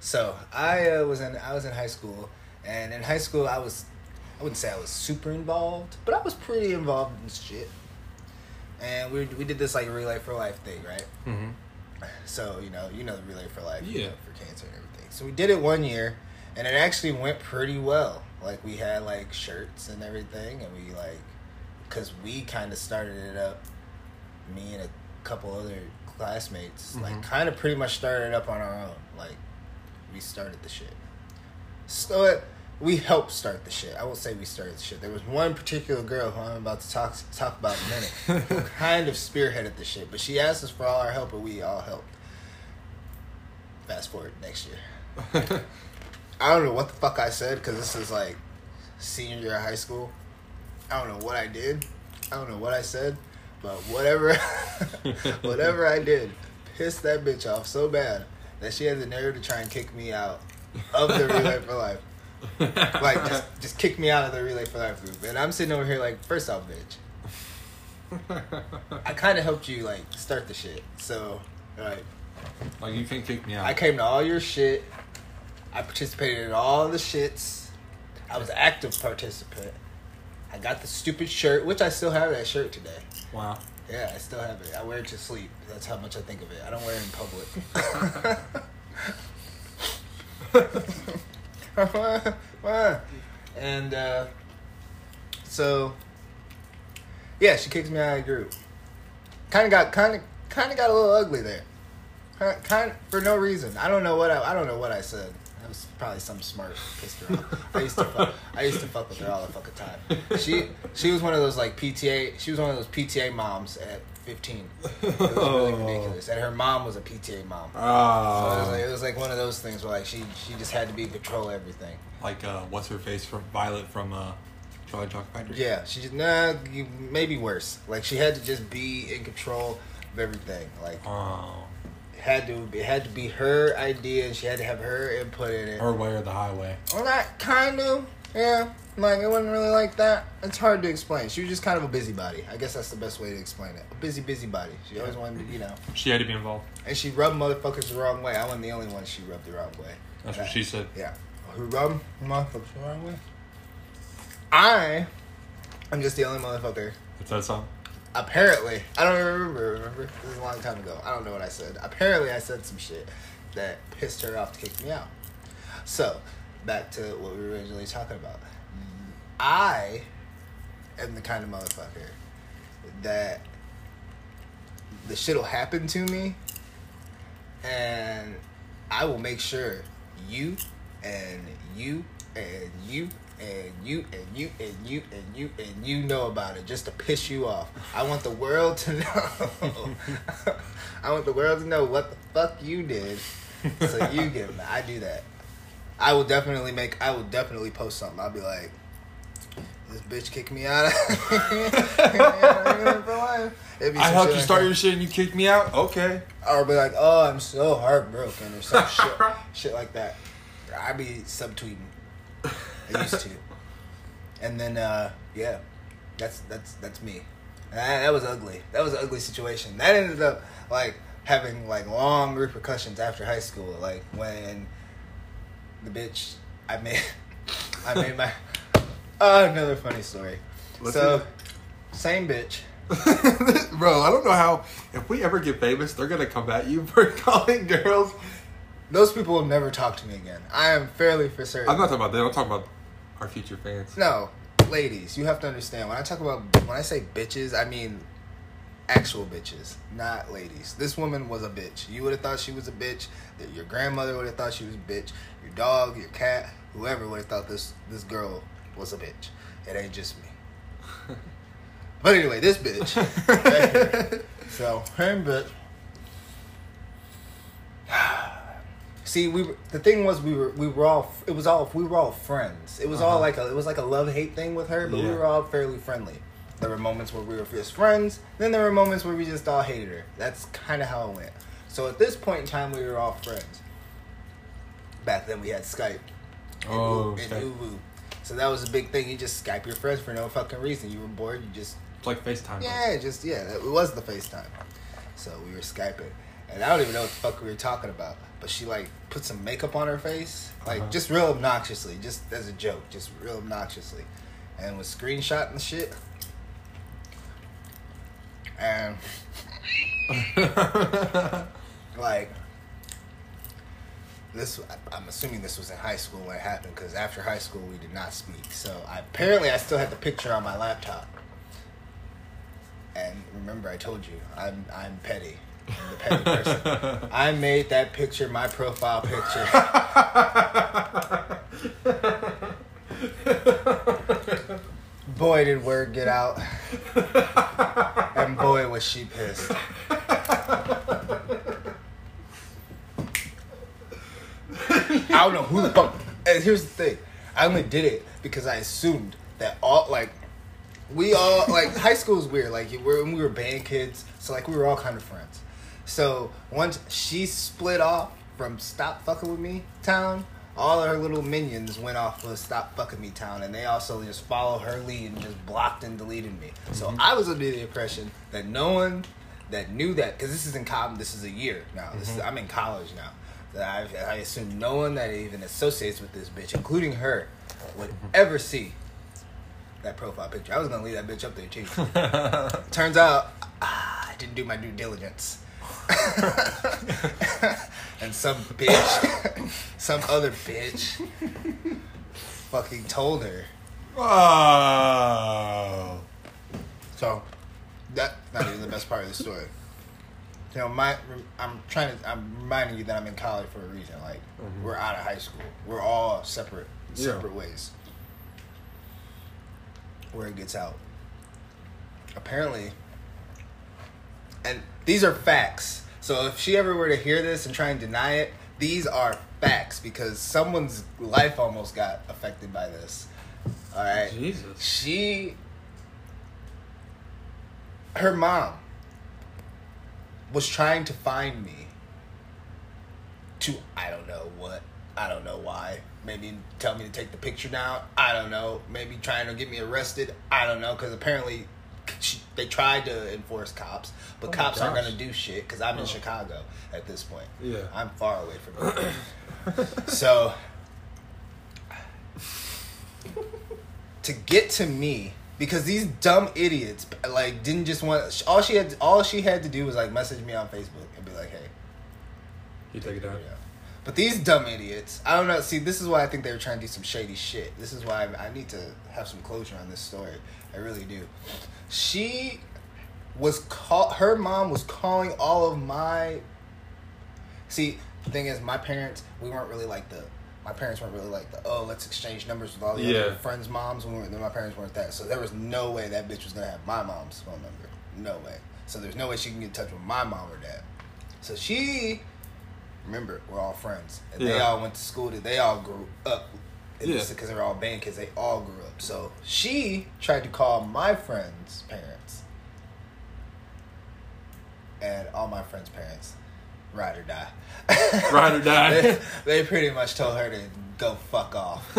Speaker 2: So I uh, was in I was in high school, and in high school I was I wouldn't say I was super involved, but I was pretty involved in shit. And we we did this like relay for life thing, right?
Speaker 1: hmm
Speaker 2: So you know you know the relay for life,
Speaker 1: Yeah.
Speaker 2: you know, for cancer and everything. So we did it one year, and it actually went pretty well. Like we had like shirts and everything, and we like, cause we kind of started it up. Me and a couple other classmates, like
Speaker 1: Mhm.
Speaker 2: kind of pretty much started it up on our own. Like we started the shit. So it, we helped start the shit. I won't say we started the shit. There was one particular girl who I'm about to talk talk about in a minute *laughs* who kind of spearheaded the shit, but she asked us for all our help, and we all helped. Fast forward next year. *laughs* I don't know what the fuck I said because this is like senior year of high school. I don't know what I did. I don't know what I said, but whatever, *laughs* whatever I did, pissed that bitch off so bad that she had the nerve to try and kick me out of the Relay for Life. Like just, just kick me out of the Relay for Life group, and I'm sitting over here like, first off, bitch, I *laughs* kind of helped you like start the shit, so like
Speaker 1: like you can't kick me out.
Speaker 2: I came to all your shit. I participated in all the shits. I was an active participant. I got the stupid shirt, which I still have that shirt today.
Speaker 1: wow.
Speaker 2: Yeah, I still have it. I wear it to sleep. That's how much I think of it. I don't wear it in public. *laughs* and uh, So, yeah, she kicks me out of the group. Kind of got kind of kind of got a little ugly there. Kind kind for no reason. I don't know what I I don't know what I said. That was probably some smart pissed her off. I used to fuck, I used to fuck with her all the fucking time. She she was one of those like PTA. She was one of those PTA moms at 15. It was really *laughs* ridiculous. And her mom was a PTA mom. So it, was
Speaker 1: Oh,
Speaker 2: like, it was like one of those things where like she she just had to be in control of everything.
Speaker 1: like uh, what's her face from Violet from uh, Charlie Chocolate Factory.
Speaker 2: Yeah, she just nah, you, maybe worse. Like she had to just be in control of everything. Like
Speaker 1: Oh,
Speaker 2: it had to it had to be her idea, and she had to have her input in it.
Speaker 1: her way or the highway.
Speaker 2: Well, that kind of yeah. Like it wasn't really like that. It's hard to explain. She was just kind of a busybody. I guess that's the best way to explain it. A busy busybody. She always wanted to, you know.
Speaker 1: She had to be involved.
Speaker 2: And she rubbed motherfuckers the wrong way. I wasn't the only one she rubbed the wrong way.
Speaker 1: That's what she said.
Speaker 2: Yeah. Who rubbed motherfuckers the wrong way? I am just the only motherfucker
Speaker 1: It's that song.
Speaker 2: Apparently I don't remember. Remember, this is a long time ago. I don't know what I said. Apparently, I said some shit that pissed her off to kick me out. So, back to what we were originally talking about. I am the kind of motherfucker that the shit'll happen to me, and I will make sure you and you and you and you and you and you and you and you know about it just to piss you off. I want the world to know. *laughs* I want the world to know what the fuck you did, so you get mad. I do that. I will definitely make. I will definitely post something. I'll be like, "This bitch kicked me out of. *laughs*
Speaker 1: I helped you
Speaker 2: like
Speaker 1: start
Speaker 2: that.
Speaker 1: your shit and you kicked me out. Okay.
Speaker 2: Or be like, "Oh, I'm so heartbroken," or some shit, *laughs* shit like that. I be subtweeting. I used to, and then uh, yeah, that's that's that's me. That, that was ugly. That was an ugly situation. That ended up like having like long repercussions after high school. Like when the bitch I made, *laughs* I made my uh, another funny story.
Speaker 1: Let's
Speaker 2: so same bitch. *laughs*
Speaker 1: Bro, I don't know how. If we ever get famous, they're gonna come at you *laughs* for calling girls.
Speaker 2: Those people will never talk to me again. I am fairly for certain.
Speaker 1: I'm not talking about them. I'm talking about our future fans.
Speaker 2: No, ladies, you have to understand. When I talk about when I say bitches, I mean actual bitches, not ladies. This woman was a bitch. You would have thought she was a bitch. That your grandmother would have thought she was a bitch. Your dog, your cat, whoever would have thought this this girl was a bitch. It ain't just me. but anyway, this bitch. so, him bitch. See, we the thing was we were we were all it was all we were all friends. It was all
Speaker 1: Uh-huh.
Speaker 2: like a it was like a love hate thing with her, but we were all fairly friendly. There were moments where we were just friends. Then there were moments where we just all hated her. That's kind of how it went. So at this point in time, we were all friends. Back then, we had Skype. and
Speaker 1: Oh,
Speaker 2: and. So that was a big thing. You just Skype your friends for no fucking reason. You were bored. You just
Speaker 1: It's like FaceTime.
Speaker 2: yeah, just yeah, it was the FaceTime. So we were skyping, and I don't even know what the fuck we were talking about. But she like put some makeup on her face, like
Speaker 1: Uh-huh.
Speaker 2: just real obnoxiously, just as a joke, just real obnoxiously, and was screenshotting the shit. And *laughs* like this, I'm assuming this was in high school when it happened because after high school we did not speak. So I, apparently I still had the picture on my laptop. And remember, I told you I'm I'm petty. The petty person. I made that picture my profile picture. *laughs* boy, did word get out, and boy, was she pissed. I don't know who the fuck. And here's the thing: I only did it because I assumed that all like we all like high school is weird. Like we're, we were band kids, so like we were all kind of friends. So once she split off from Stop Fucking With Me Town, all her little minions went off of Stop Fucking Me Town, and they also just followed her lead and just blocked and deleted me. So mm-hmm. I was under the impression that no one that knew that because this is in college. This is a year now. This is, mm-hmm. I'm in college now. That I, I assume no one that even associates with this bitch, including her, would mm-hmm. ever see that profile picture. I was gonna leave that bitch up there too. *laughs* Turns out ah, I didn't do my due diligence. *laughs* and some bitch, some other bitch, fucking told her
Speaker 1: Oh.
Speaker 2: So that not even the best part of the story. You know, my I'm trying to I'm reminding you that I'm in college for a reason. Like
Speaker 1: Mhm.
Speaker 2: we're out of high school. We're all separate
Speaker 1: Yeah.
Speaker 2: separate ways. Where it gets out. Apparently and these are facts. So if she ever were to hear this and try and deny it, these are facts because someone's life almost got affected by this. All right
Speaker 1: Jesus.
Speaker 2: she her mom was trying to find me to I don't know what I don't know why maybe tell me to take the picture down I don't know maybe trying to get me arrested I don't know because apparently she, they tried to enforce cops but
Speaker 1: Oh
Speaker 2: cops aren't gonna do shit because I'm in
Speaker 1: Oh.
Speaker 2: Chicago at this point
Speaker 1: Yeah.
Speaker 2: I'm far away from *clears throat* it so to get to me because these dumb idiots like didn't just want all she had all she had to do was like message me on Facebook and be like, "Hey,
Speaker 1: You take it down.
Speaker 2: yeah." But these dumb idiots, I don't know. See, this is why I think they were trying to do some shady shit. This is why I, I need to have some closure on this story. I really do. She was call her mom was calling all of my. See, the thing is, my parents we weren't really like the. My parents weren't really like the oh let's exchange numbers with all the
Speaker 1: Yeah.
Speaker 2: other friends' moms. When we were, my parents weren't that, so there was no way that bitch was gonna have my mom's phone number. No way. So there's no way she can get in touch with my mom or dad. So she remember we're all friends and they all went to school they all grew up
Speaker 1: Yeah.
Speaker 2: because they're all band kids they all grew up so she tried to call my friends parents and all my friends parents ride or die *laughs*
Speaker 1: Ride or die.
Speaker 2: they, they pretty much told her to go fuck off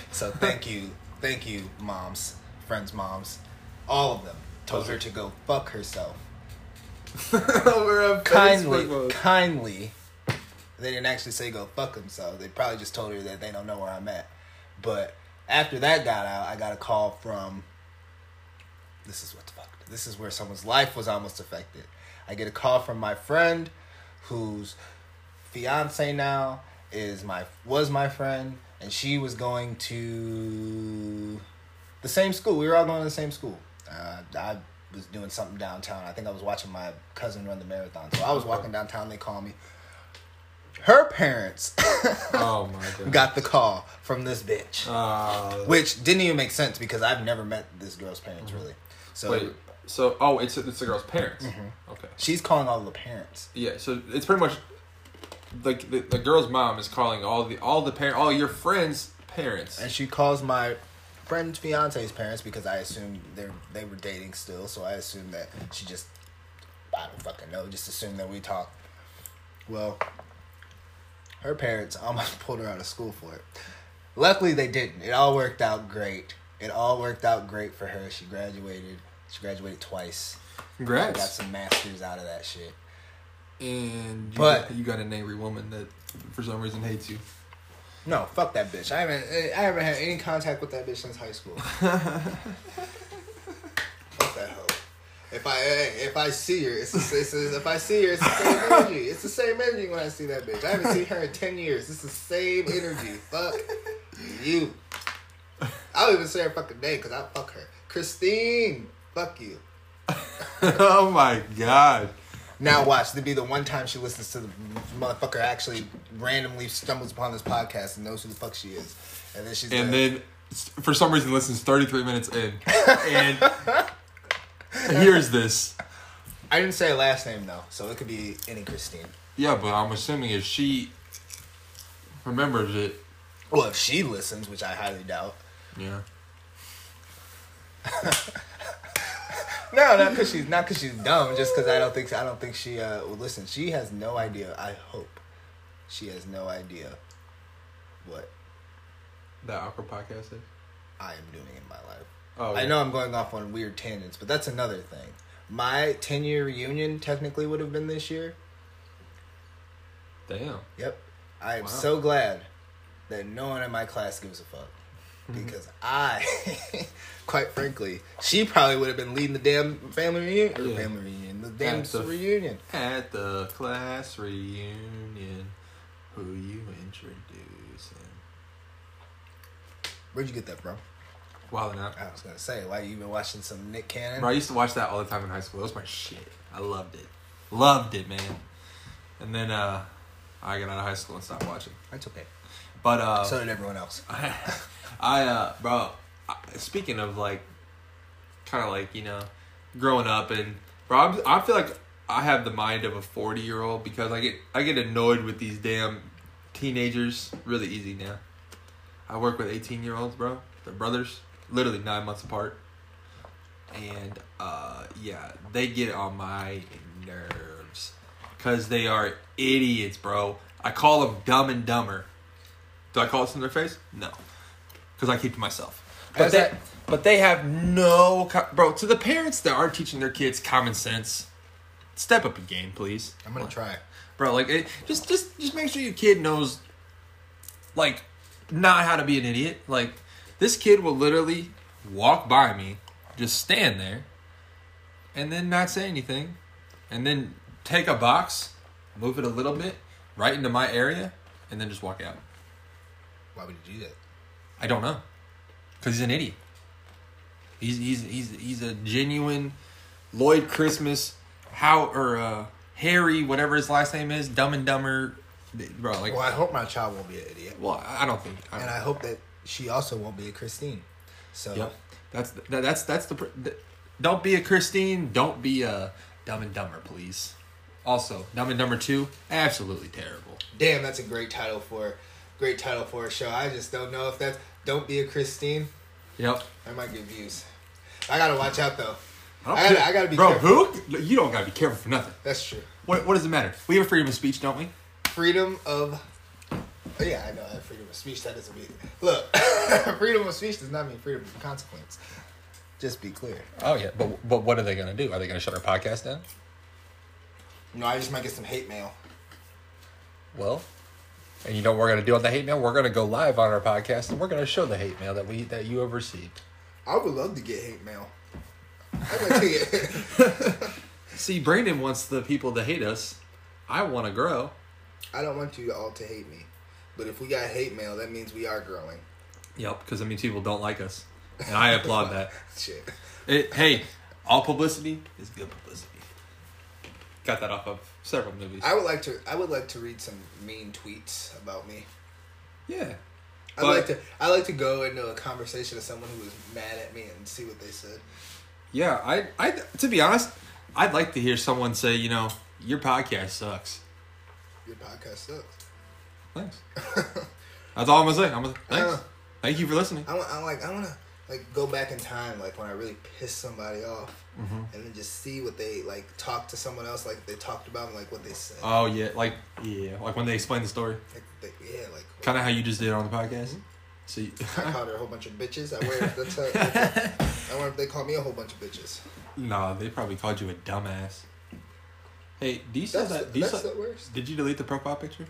Speaker 2: *laughs* so thank you thank you moms friends moms all of them told her to go fuck herself *laughs*
Speaker 1: We're
Speaker 2: kindly, kindly. They didn't actually say go fuck themselves. They probably just told her that they don't know where I'm at. But after that got out, I got a call from. This is what's fucked. This is where someone's life was almost affected. I get a call from my friend, whose fiance now is my was my friend, and she was going to the same school. We were all going to the same school. Uh, I was doing something downtown. I think I was watching my cousin run the marathon. So I was walking downtown. They called me. Her parents *laughs*
Speaker 1: Oh my god.
Speaker 2: got the call from this bitch,
Speaker 1: Uh,
Speaker 2: which didn't even make sense because I've never met this girl's parents really. So
Speaker 1: wait. So oh, it's it's the girl's parents.
Speaker 2: Mm-hmm.
Speaker 1: Okay.
Speaker 2: she's calling all the parents.
Speaker 1: Yeah. So it's pretty much like the, the girl's mom is calling all the all the parent all your friends' parents.
Speaker 2: And she calls my friend's fiance's parents because I assumed they they were dating still, so I assumed that she just I don't fucking know, just assumed that we talked. Well, her parents almost *laughs* pulled her out of school for it. Luckily they didn't. It all worked out great. It all worked out great for her. She graduated. She graduated twice.
Speaker 1: Congrats.
Speaker 2: Got some masters out of that shit.
Speaker 1: And you
Speaker 2: But-
Speaker 1: got, you got an angry woman that for some reason hates you.
Speaker 2: No, fuck that bitch. I haven't I haven't had any contact with that bitch since high school. *laughs* fuck that hoe. If I if I see her, it's, the- it's the- if I see her, it's the same *laughs* energy. It's the same energy when I see that bitch. I haven't seen her in ten years. It's the same energy. Fuck you. I don't even say her fucking name because I fuck her. Christine. Fuck you. *laughs*
Speaker 1: oh my god.
Speaker 2: Now watch. To be the one time she listens to the motherfucker actually randomly stumbles upon this podcast and knows who the fuck she is, and then she's
Speaker 1: And
Speaker 2: like,
Speaker 1: then for some reason listens 33 minutes in *laughs* and *laughs* hears this.
Speaker 2: I didn't say last name though, so it could be any Christine.
Speaker 1: Yeah, but I'm assuming if she remembers it,
Speaker 2: Well, if she listens, which I highly doubt.
Speaker 1: yeah. *laughs*
Speaker 2: No, not because she's not because she's dumb. Just because I don't think I don't think she uh will listen. She has no idea. I hope she has no idea what
Speaker 1: That awkward podcast is.
Speaker 2: I am doing in my life.
Speaker 1: Oh,
Speaker 2: I know I'm going off on weird tangents, but that's another thing. My 10 year reunion technically would have been this year.
Speaker 1: Damn.
Speaker 2: Yep. I am
Speaker 1: Wow.
Speaker 2: so glad that no one in my class gives a fuck. *laughs* Because I, *laughs* quite frankly, she probably would have been leading the damn family reunion. Or
Speaker 1: Yeah.
Speaker 2: family reunion. The damn
Speaker 1: At the-
Speaker 2: reunion.
Speaker 1: At the class reunion, who you introducing?
Speaker 2: Where'd you get that from?
Speaker 1: Wild out.
Speaker 2: I was gonna say, why you been watching some Nick Cannon?
Speaker 1: Bro, I used to watch that all the time in high school. That was my shit. I loved it. Loved it, man. And then uh, I got out of high school and stopped watching.
Speaker 2: That's okay.
Speaker 1: But uh,
Speaker 2: So did everyone else.
Speaker 1: I, *laughs* I uh, bro, I, speaking of like, kind of like you know, growing up and bro, I'm, I feel like I have the mind of a forty year old because I get I get annoyed with these damn teenagers really easy now. I work with eighteen year olds, bro. They're brothers, literally nine months apart, and uh, yeah, they get on my nerves because they are idiots, bro. I call them dumb and dumber. Do I call it in their face? No, because I keep to myself. But
Speaker 2: As
Speaker 1: they,
Speaker 2: I-
Speaker 1: but they have no, co- bro. To the parents that aren't teaching their kids common sense, step up your game, please,
Speaker 2: I'm gonna try.
Speaker 1: bro. Like, it, just, just, just make sure your kid knows, like, not how to be an idiot. Like, this kid will literally walk by me, just stand there, and then not say anything, and then take a box, move it a little bit right into my area, and then just walk out.
Speaker 2: Why would he do that?
Speaker 1: I don't know, because he's an idiot. He's he's he's he's a genuine Lloyd Christmas, how or uh, Harry, whatever his last name is, Dumb and Dumber, bro. Like,
Speaker 2: Well, I hope my child won't be an idiot,
Speaker 1: well, I don't think. I
Speaker 2: and
Speaker 1: don't,
Speaker 2: I hope that she also won't be a Christine. So
Speaker 1: yep, that's that, that's that's the, the. Don't be a Christine. Don't be a Dumb and Dumber, please. Also, Dumb and Dumber two, absolutely terrible.
Speaker 2: damn, that's a great title for great title for a show. I just don't know if that's don't be a Christine.
Speaker 1: Yep.
Speaker 2: That might get views. I gotta watch out though. I gotta- I gotta be
Speaker 1: bro.
Speaker 2: careful.
Speaker 1: Who? You don't gotta be careful for nothing.
Speaker 2: That's true.
Speaker 1: What What does it matter? We have freedom of speech, don't we?
Speaker 2: Freedom of. Oh, yeah, I know that freedom of speech. That doesn't mean. Look, *laughs* freedom of speech does not mean freedom of consequence. Just be clear.
Speaker 1: Oh yeah, but but what are they gonna do? Are they gonna shut our podcast down?
Speaker 2: No, I just might get some hate mail.
Speaker 1: Well, and you know what we're gonna do on the hate mail? We're gonna go live on our podcast and we're gonna show the hate mail that we that you have received.
Speaker 2: I would love to get hate mail. I'd like to get. *laughs* *laughs*
Speaker 1: See, Brandon wants the people to hate us. I want to grow.
Speaker 2: I don't want you all to hate me, but if we got hate mail, that means we are growing.
Speaker 1: Yep, because I mean people don't like us, and I applaud that. *laughs*
Speaker 2: Shit.
Speaker 1: It, hey, all publicity is good publicity. Got that off of several movies.
Speaker 2: I would like to. I would like to read some mean tweets about me.
Speaker 1: yeah,
Speaker 2: I like to. I like to go into a conversation with someone who was mad at me and see what they said.
Speaker 1: yeah. I, I, to be honest, I'd like to hear someone say, you know, your podcast sucks.
Speaker 2: Your podcast sucks.
Speaker 1: Thanks. *laughs* That's all I'm gonna say. I'm gonna thanks.
Speaker 2: Uh,
Speaker 1: Thank you for listening.
Speaker 2: I want. I like. I want to like go back in time, like when I really pissed somebody off,
Speaker 1: Mm-hmm.
Speaker 2: and then just see what they like talk to someone else, like they talked about, and like what they said.
Speaker 1: Oh yeah, like yeah, like when they explain the story,
Speaker 2: like they, yeah, like
Speaker 1: kind of how you just did on the podcast. So you, *laughs*
Speaker 2: I called her a whole bunch of bitches. I wonder if that's *laughs* how, I wonder if they called me a whole bunch of bitches.
Speaker 1: nah, they probably called you a dumbass. Hey, do you still
Speaker 2: That's,
Speaker 1: that? Do you still,
Speaker 2: the worst
Speaker 1: did you delete the profile picture?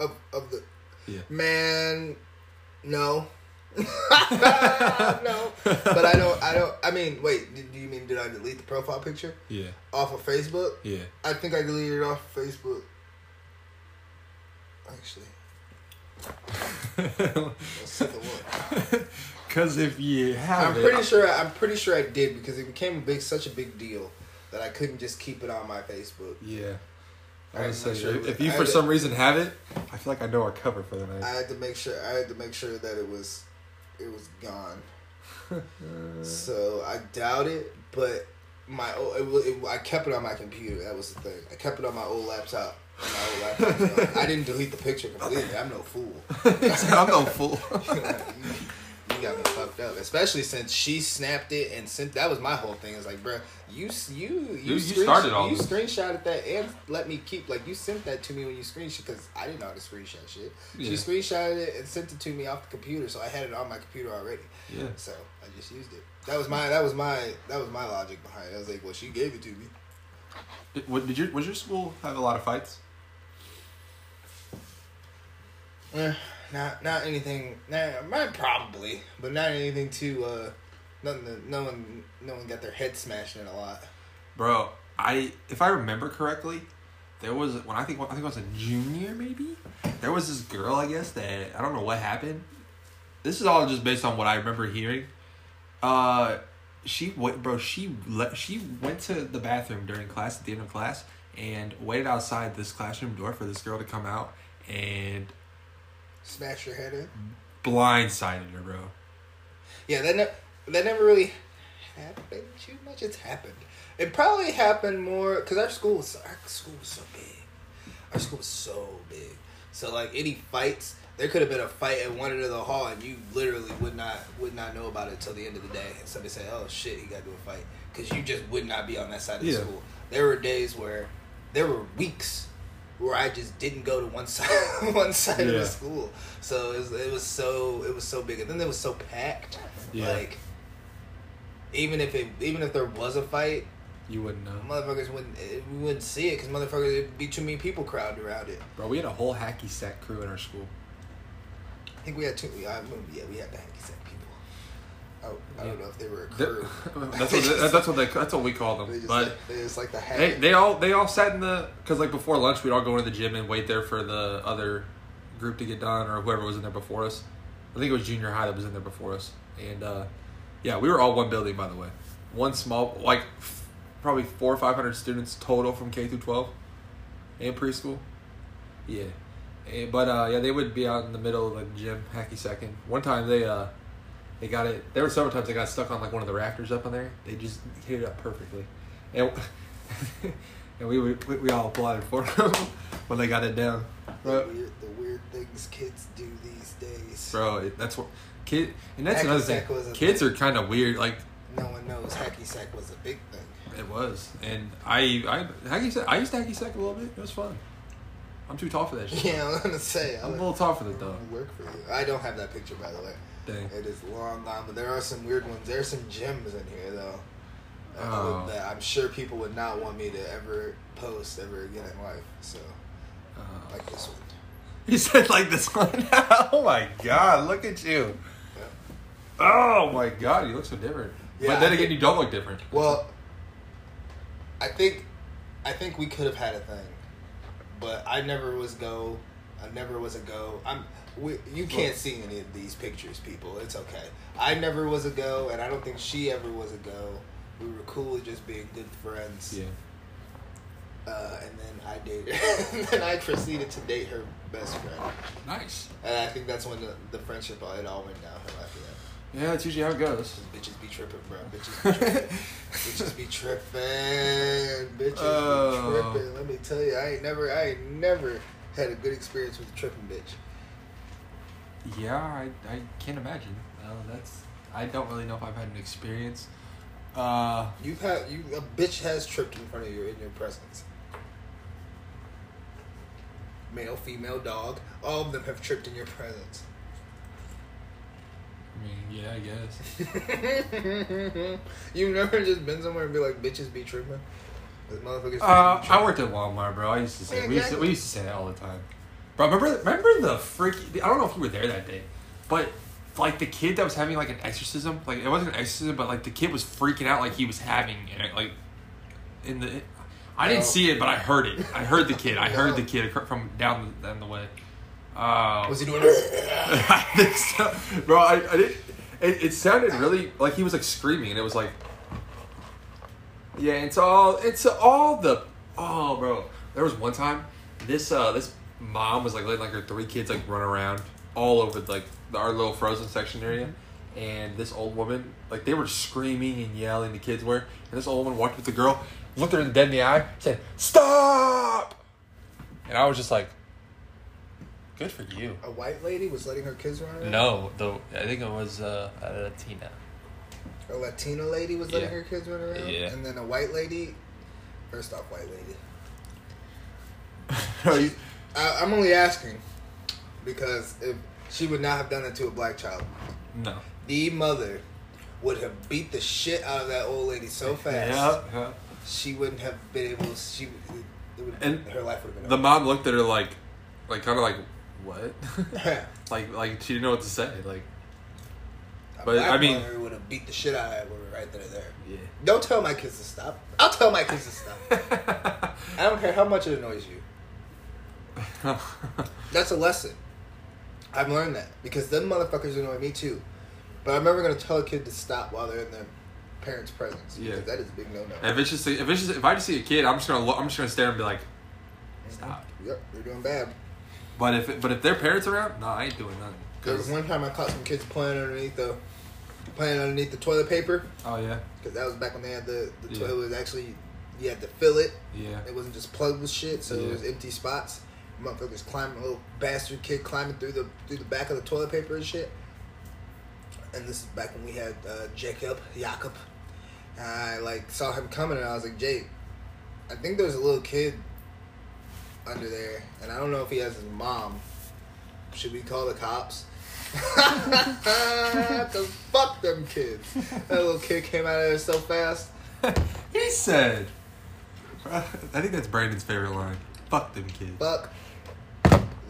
Speaker 2: Of of the
Speaker 1: Yeah.
Speaker 2: man. No. *laughs* no, but I don't. I don't. I mean, wait. Did, do you mean did I delete the profile picture
Speaker 1: Yeah,
Speaker 2: off of Facebook?
Speaker 1: yeah.
Speaker 2: I think I deleted it off of Facebook. Actually, let's take a look.
Speaker 1: Because if you have
Speaker 2: I'm
Speaker 1: it,
Speaker 2: pretty sure. I'm pretty sure I did because it became a big, such a big deal that I couldn't just keep it on my Facebook.
Speaker 1: Yeah.
Speaker 2: I
Speaker 1: say,
Speaker 2: sure
Speaker 1: if,
Speaker 2: it
Speaker 1: if
Speaker 2: was-
Speaker 1: you for
Speaker 2: to-
Speaker 1: some reason have it, I feel like I know our cover for the night.
Speaker 2: I had to make sure. I had to make sure that it was, it was gone. *laughs* so I doubt it, but my old, it, it, I kept it on my computer. That was the thing. I kept it on my old laptop. My old laptop. *laughs* I didn't delete the picture completely. I'm no fool. *laughs*
Speaker 1: I'm no fool.
Speaker 2: You, got me fucked up, especially since she snapped it and sent. That was my whole thing. It's like, bro, you you you,
Speaker 1: You- you
Speaker 2: screensh-
Speaker 1: started all
Speaker 2: You
Speaker 1: this.
Speaker 2: screenshotted that and let me keep. Like you sent that to me when you screenshot because I didn't know how to screenshot shit.
Speaker 1: Yeah.
Speaker 2: She screenshotted it and sent it to me off the computer, so I had it on my computer already.
Speaker 1: Yeah.
Speaker 2: So I just used it. That was my that was my that was my logic behind it. I was like, well, she gave it to me.
Speaker 1: Did, what, did your was your school have a lot of fights?
Speaker 2: Eh, not not anything. Might probably, but not anything too. uh Nothing. No one. No one got their head smashed in a lot.
Speaker 1: Bro, I if I remember correctly, there was when I think I think I was a junior maybe. There was this girl I guess that I don't know what happened. this is all just based on what I remember hearing. Uh, she went, bro. She she went to the bathroom during class at the end of class and waited outside this classroom door for this girl to come out and
Speaker 2: Smash your head in.
Speaker 1: blindsided her, bro.
Speaker 2: Yeah, that ne- that never really happened too much. It's happened. It probably happened more because our school was our school was so big. Our school was so big. So like any fights, there could have been a fight at one end of the hall, and you literally would not would not know about it till the end of the day. And somebody say, "Oh shit, he got do a fight," because you just would not be on that side of
Speaker 1: Yeah.
Speaker 2: the school. There were days where there were weeks where I just didn't go to one *laughs* side one side of the school. So it was, it was so it was so big, and then it was so packed.
Speaker 1: Yeah.
Speaker 2: Like even if it even if there was a fight,
Speaker 1: You wouldn't know,
Speaker 2: motherfuckers wouldn't eh, we wouldn't see it because motherfuckers it'd be too many people crowded around it.
Speaker 1: bro. We had a whole hacky sack crew in our school.
Speaker 2: I think we had two. Yeah, we had the hacky sack people. Oh, I don't know if they were a crew. *laughs*
Speaker 1: that's what they, that's what they that's what we call
Speaker 2: They
Speaker 1: them.
Speaker 2: just,
Speaker 1: But
Speaker 2: like, they just like the hack.
Speaker 1: they they all they all sat in the because like before lunch we'd all go into the gym and wait there for the other group to get done or whoever was in there before us. I think it was junior high that was in there before us, and uh, yeah, we were all one building by the way, one small like f- probably four or five hundred students total from K through twelve, and preschool. Yeah, and, but uh, yeah, they would be out in the middle of the gym hacky second. One time they uh they got it. There were several times they got stuck on like one of the rafters up in there. They just hit it up perfectly, and *laughs* and we we, we all applauded for *laughs* them when they got it down.
Speaker 2: the,
Speaker 1: Bro,
Speaker 2: weird, the weird things kids do these days.
Speaker 1: bro that's what kid and that's
Speaker 2: Hacky
Speaker 1: another thing.
Speaker 2: sack was a
Speaker 1: Kids
Speaker 2: thing.
Speaker 1: are kind of weird. Like
Speaker 2: No one knows hacky sack was a big thing.
Speaker 1: it was, and I I hacky sack. I used to hacky sack a little bit. It was fun. I'm too tall for that shit. *laughs*
Speaker 2: Yeah, I'm gonna say.
Speaker 1: I'm a little tall for that though.
Speaker 2: work for you. I don't have that picture by the way.
Speaker 1: Dang.
Speaker 2: It is long gone, but there are some weird ones. There are some gems in here though. uh,
Speaker 1: Oh.
Speaker 2: That I'm sure people would not want me to ever post ever again in life. So
Speaker 1: Uh,
Speaker 2: like this one. *laughs*
Speaker 1: You said like this one. *laughs* oh my god, look at you.
Speaker 2: Yeah.
Speaker 1: Oh my god, you look so different.
Speaker 2: Yeah,
Speaker 1: but then
Speaker 2: I
Speaker 1: again,
Speaker 2: think-
Speaker 1: you don't look different.
Speaker 2: Well, I think, I think we could have had a thing, but I never was go. I never was a go. I'm. We, you can't see any of these pictures, people. It's okay. I never was a go, and I don't think she ever was a go. We were cool with just being good friends.
Speaker 1: Yeah.
Speaker 2: Uh, and then I dated. *laughs* and then I proceeded to date her best friend,
Speaker 1: Nice.
Speaker 2: and I think that's when the, the friendship it all went downhill after that.
Speaker 1: Yeah, that's usually how it goes.
Speaker 2: Bitches be tripping, bro. Bitches be *laughs* tripping. Bitches be tripping. Bitches
Speaker 1: Oh.
Speaker 2: be tripping. Let me tell you, I ain't never, I ain't never had a good experience with a tripping bitch.
Speaker 1: Yeah, I, I can't imagine. Uh, that's I don't really know if I've had an experience. Uh,
Speaker 2: You've had, you a bitch has tripped in front of you in your presence. Male, female, dog, all of them have tripped in your presence.
Speaker 1: I mean, yeah, I guess. *laughs*
Speaker 2: You've never just been somewhere and be like, bitches be tripping. Motherfuckers.
Speaker 1: Uh,
Speaker 2: be
Speaker 1: I worked at Walmart, bro. I used to say
Speaker 2: Yeah,
Speaker 1: we used to, we used to say that all the time. Bro, remember remember the freaky? I don't know if you were there that day, but like the kid that was having like an exorcism, like it wasn't an exorcism, but like the kid was freaking out like he was having it, like in the. I didn't
Speaker 2: No.
Speaker 1: see it, but I heard it. I heard the kid. I *laughs* heard the kid from down the, down the way. Uh,
Speaker 2: Was he doing? *laughs*
Speaker 1: I think so, bro. I, I didn't. It, it sounded really like he was like screaming, and it was like, yeah. It's all. It's all the. Oh, bro. There was one time this uh this mom was like letting like her three kids like run around all over like our little frozen section area, and this old woman like they were screaming and yelling. The kids were, and this old woman walked with the girl, looked her dead in the eye, said, "Stop!" And I was just like, "Good for you."
Speaker 2: A white lady was letting her kids run around.
Speaker 1: No, the I think it was uh, a Latina.
Speaker 2: A Latina lady was letting
Speaker 1: Yeah.
Speaker 2: her kids run around.
Speaker 1: Yeah.
Speaker 2: And then a white lady. First off, white lady. *laughs* I, I'm only asking because if she would not have done it to a black child,
Speaker 1: no.
Speaker 2: the mother would have beat the shit out of that old lady so fast.
Speaker 1: Yeah, yeah.
Speaker 2: She wouldn't have been able. She. It would,
Speaker 1: And
Speaker 2: her life would have been.
Speaker 1: The mom looked at her like, like kind of like, what? *laughs* *laughs* like, like she didn't know what to say. Like,
Speaker 2: A
Speaker 1: But, I mean-
Speaker 2: would have beat the shit out of her right and there.
Speaker 1: yeah.
Speaker 2: Don't tell my kids to stop. I'll tell my kids to stop. *laughs* I don't care how much it annoys you. *laughs* That's a lesson. I've learned that because them motherfuckers annoy me too. But I'm never gonna tell a kid to stop while they're in their parents' presence.
Speaker 1: Yeah.
Speaker 2: because that is a big no no.
Speaker 1: If it's just if it's just if I just see a kid, I'm just gonna look, I'm just gonna stare and be like, mm-hmm. stop.
Speaker 2: Yep, you're doing bad.
Speaker 1: But if it, but if their parents are out, no, I ain't doing nothing. Cause
Speaker 2: one time I caught some kids playing underneath the playing underneath the toilet paper
Speaker 1: oh yeah,
Speaker 2: because that was back when they had the the
Speaker 1: Yeah.
Speaker 2: toilet was actually you had to fill it.
Speaker 1: yeah.
Speaker 2: It wasn't just plugged with shit, so
Speaker 1: Yeah.
Speaker 2: it was empty spots. Motherfuckers climbing, a little bastard kid climbing through the through the back of the toilet paper and shit. And this is back when we had uh, Jacob, Jakob. And I like saw him coming, and I was like, Jake, I think there's a little kid under there, and I don't know if he has his mom. Should we call the cops? *laughs* Cause fuck them kids. That little kid came out of there so fast. *laughs*
Speaker 1: he said. *laughs* I think that's Brandon's favorite line. Fuck them kids.
Speaker 2: Fuck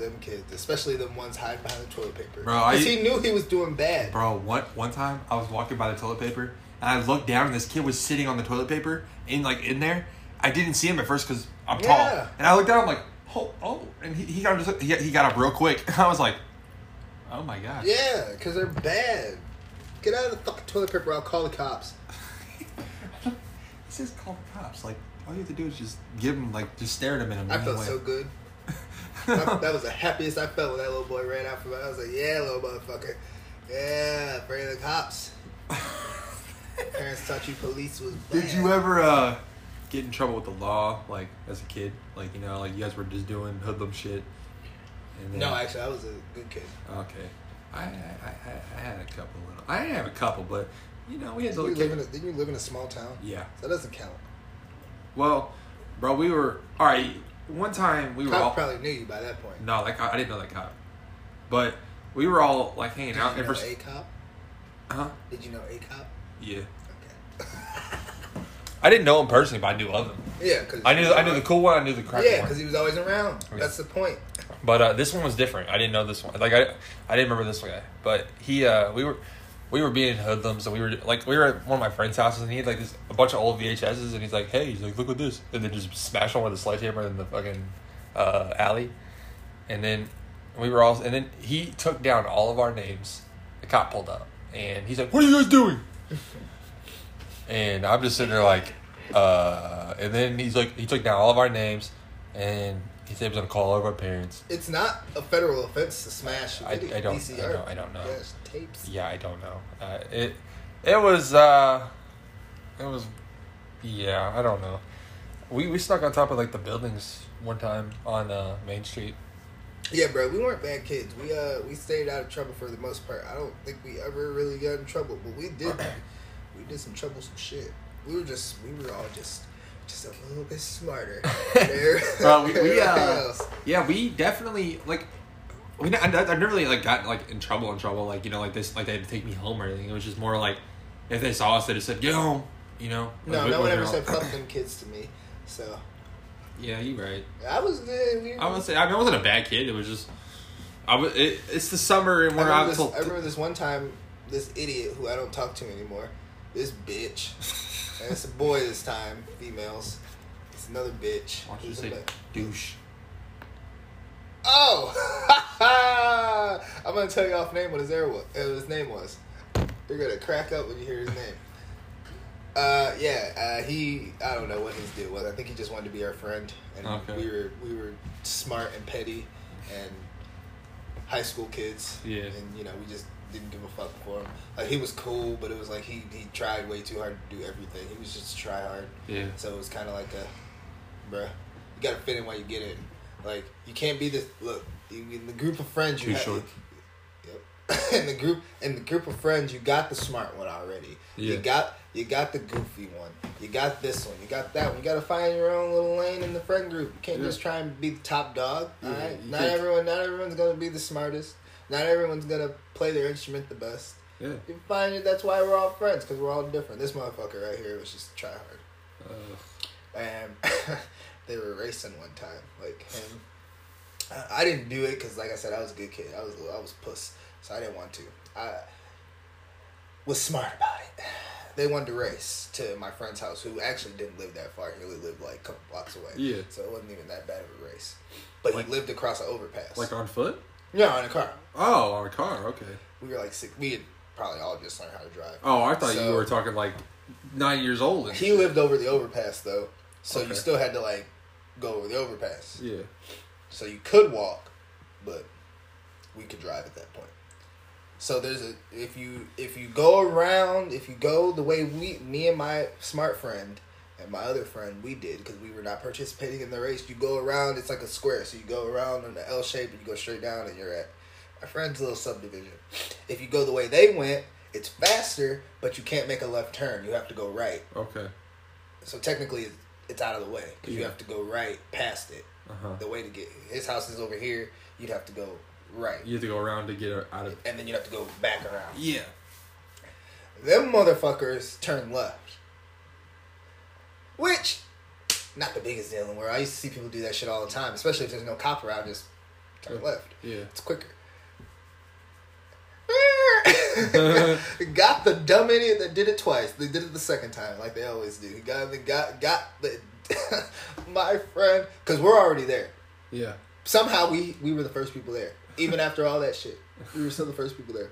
Speaker 2: them kids, especially the ones hiding behind the toilet paper.
Speaker 1: Bro, I-
Speaker 2: Because he knew he was doing bad.
Speaker 1: Bro, one one time I was walking by the toilet paper and I looked down and this kid was sitting on the toilet paper in like in there. I didn't see him at first because I'm tall, and I looked down. I'm like, oh, oh, and he, he got just he, he got up real quick. And *laughs* I was like, oh my god.
Speaker 2: Yeah, because they're bad. Get out of the fucking toilet paper. I'll call the cops. *laughs*
Speaker 1: He says call the cops. Like all you have to do is just give him like just stare at him in a
Speaker 2: I felt
Speaker 1: way.
Speaker 2: so good. That that was the happiest I felt when that little boy ran out from me. I was like, yeah, little motherfucker. Yeah, afraid of the cops. *laughs* Parents thought you police was bad.
Speaker 1: Did you ever uh, get in trouble with the law like as a kid? Like you know, like you guys were just doing hoodlum shit. And then,
Speaker 2: No, actually, I was a good kid.
Speaker 1: Okay. I, I, I, I had a couple little. I didn't have a couple, but you know we had
Speaker 2: Didn't you, live in a, didn't you live in a small town?
Speaker 1: Yeah.
Speaker 2: That doesn't count.
Speaker 1: Well, bro, we were all right. One time we were
Speaker 2: Cop
Speaker 1: all
Speaker 2: probably knew you by that point.
Speaker 1: no, like I, I didn't know that cop, but we were all like hanging
Speaker 2: Did
Speaker 1: out.
Speaker 2: you know a cop?
Speaker 1: huh?
Speaker 2: Did you know a cop?
Speaker 1: Yeah.
Speaker 2: Okay. *laughs*
Speaker 1: I didn't know him personally, but I knew of him.
Speaker 2: Yeah, because
Speaker 1: I knew I knew the cool one. I knew the crappy
Speaker 2: Yeah,
Speaker 1: one.
Speaker 2: Yeah, because he was always around.
Speaker 1: Yeah.
Speaker 2: That's the point.
Speaker 1: But uh, this one was different. I didn't know this one. Like I, I didn't remember this guy. But he, uh, we were, we were being hoodlums, and we were like, we were at one of my friends' houses, and he had like this a bunch of old VHSs, and he's like, hey, he's like, look at this, and then just smash one with a sledgehammer in the fucking uh, alley, and then we were all, and then he took down all of our names. The cop pulled up, and he's like, what are you guys doing? and I'm just sitting there like, uh, and then he's like, he took down all of our names, and he said he was gonna call all of our parents.
Speaker 2: It's not a federal offense to smash.
Speaker 1: I- I don't- I don't- I don't know.
Speaker 2: Yes, tapes.
Speaker 1: Yeah, I don't know. Uh, it it was uh it was yeah, I don't know. We we snuck on top of like the buildings one time on uh Main Street.
Speaker 2: Yeah, bro, we weren't bad kids. We uh we stayed out of trouble for the most part. I don't think we ever really got in trouble, but we did *clears throat* we did some troublesome shit. We were just we were all just just a little bit smarter. *laughs* there.
Speaker 1: Bro, we, we *laughs* uh yeah, we definitely like we I, I never really like got like in trouble in trouble like you know like this like they had to take me home or anything. It was just more like if they saw us they just said get home, you know.
Speaker 2: No,
Speaker 1: Like,
Speaker 2: no
Speaker 1: when
Speaker 2: one ever said *laughs* fuck them kids to me. So
Speaker 1: Yeah, you're right.
Speaker 2: I was good. We,
Speaker 1: I would say I, mean, I wasn't a bad kid. It was just I was. It, it's the summer and
Speaker 2: I
Speaker 1: we're
Speaker 2: remember,
Speaker 1: out
Speaker 2: this,
Speaker 1: till.
Speaker 2: I remember this one time, this idiot who I don't talk to anymore, this bitch, *laughs* and it's a boy this time, females. It's another bitch.
Speaker 1: Why don't you say
Speaker 2: a
Speaker 1: douche?
Speaker 2: Oh! *laughs* I'm gonna tell you off name what his, air was, uh, his name was. You're gonna crack up when you hear his name. Uh, yeah, uh, he, I don't know what his deal was. I think he just wanted to be our friend. And
Speaker 1: Okay.
Speaker 2: we were, we were smart and petty and high school kids.
Speaker 1: Yeah.
Speaker 2: And, you know, we just didn't give a fuck for him. Like, he was cool, but it was like he, he tried way too hard to do everything. He was just try hard.
Speaker 1: Yeah.
Speaker 2: So it was kind of like a, bruh, you gotta fit in while you get in. Like you can't be this. Look, in the group of friends, you
Speaker 1: Too
Speaker 2: ha- Yep. *laughs* in the group, in the group of friends, you got the smart one already.
Speaker 1: Yeah.
Speaker 2: You got, you got the goofy one. You got this one. You got that one. You got to find your own little lane in the friend group. You can't
Speaker 1: Yeah.
Speaker 2: just try and be the top dog.
Speaker 1: Yeah,
Speaker 2: all right.
Speaker 1: you
Speaker 2: Not
Speaker 1: can't-
Speaker 2: everyone. Not everyone's gonna be the smartest. Not everyone's gonna play their instrument the best.
Speaker 1: Yeah.
Speaker 2: You find it. That's why we're all friends because we're all different. This motherfucker right here was just try hard
Speaker 1: Uh,
Speaker 2: and *laughs* they were racing one time, like him. I- I didn't do it because, like I said, I was a good kid. I was I was puss, so I didn't want to. I was smart about it. They wanted to race to my friend's house, who actually didn't live that far. He only lived like a couple blocks away.
Speaker 1: Yeah.
Speaker 2: So it wasn't even that bad of a race. But
Speaker 1: Like-
Speaker 2: he lived across an overpass.
Speaker 1: like on foot?
Speaker 2: Yeah, in a car.
Speaker 1: Oh, on a car. Okay.
Speaker 2: We were like six. We had probably all just learned how to drive.
Speaker 1: Oh, I thought you were talking like nine years old. And
Speaker 2: He lived over the overpass though, so
Speaker 1: Okay.
Speaker 2: you still had to like go over the overpass.
Speaker 1: Yeah.
Speaker 2: So you could walk, but we could drive at that point. So there's a if you if you go around if you go the way we me and my smart friend and my other friend we did because we were not participating in the race. You go around, it's like a square, so you go around in the L shape and you go straight down, and you're at my friend's little subdivision. If you go the way they went, it's faster, but you can't make a left turn. You have to go right.
Speaker 1: Okay.
Speaker 2: So technically, it's, out of the way because you have to go right past it.
Speaker 1: Uh huh.
Speaker 2: The way to get his house is over here. You'd have to go right,
Speaker 1: You have to go around to get out of.
Speaker 2: and then you'd have to go back around.
Speaker 1: Yeah.
Speaker 2: Them motherfuckers turn left, which not the biggest deal in the world. I used to see people do that shit all the time, especially if there's no cop around. Just turn left.
Speaker 1: Yeah.
Speaker 2: It's quicker. *laughs* got the dumb idiot that did it twice. They did it the second time, like they always do. He got the got got the *laughs* my friend because we're already there.
Speaker 1: Yeah.
Speaker 2: Somehow we we were the first people there, even *laughs* after all that shit. We were still the first people there.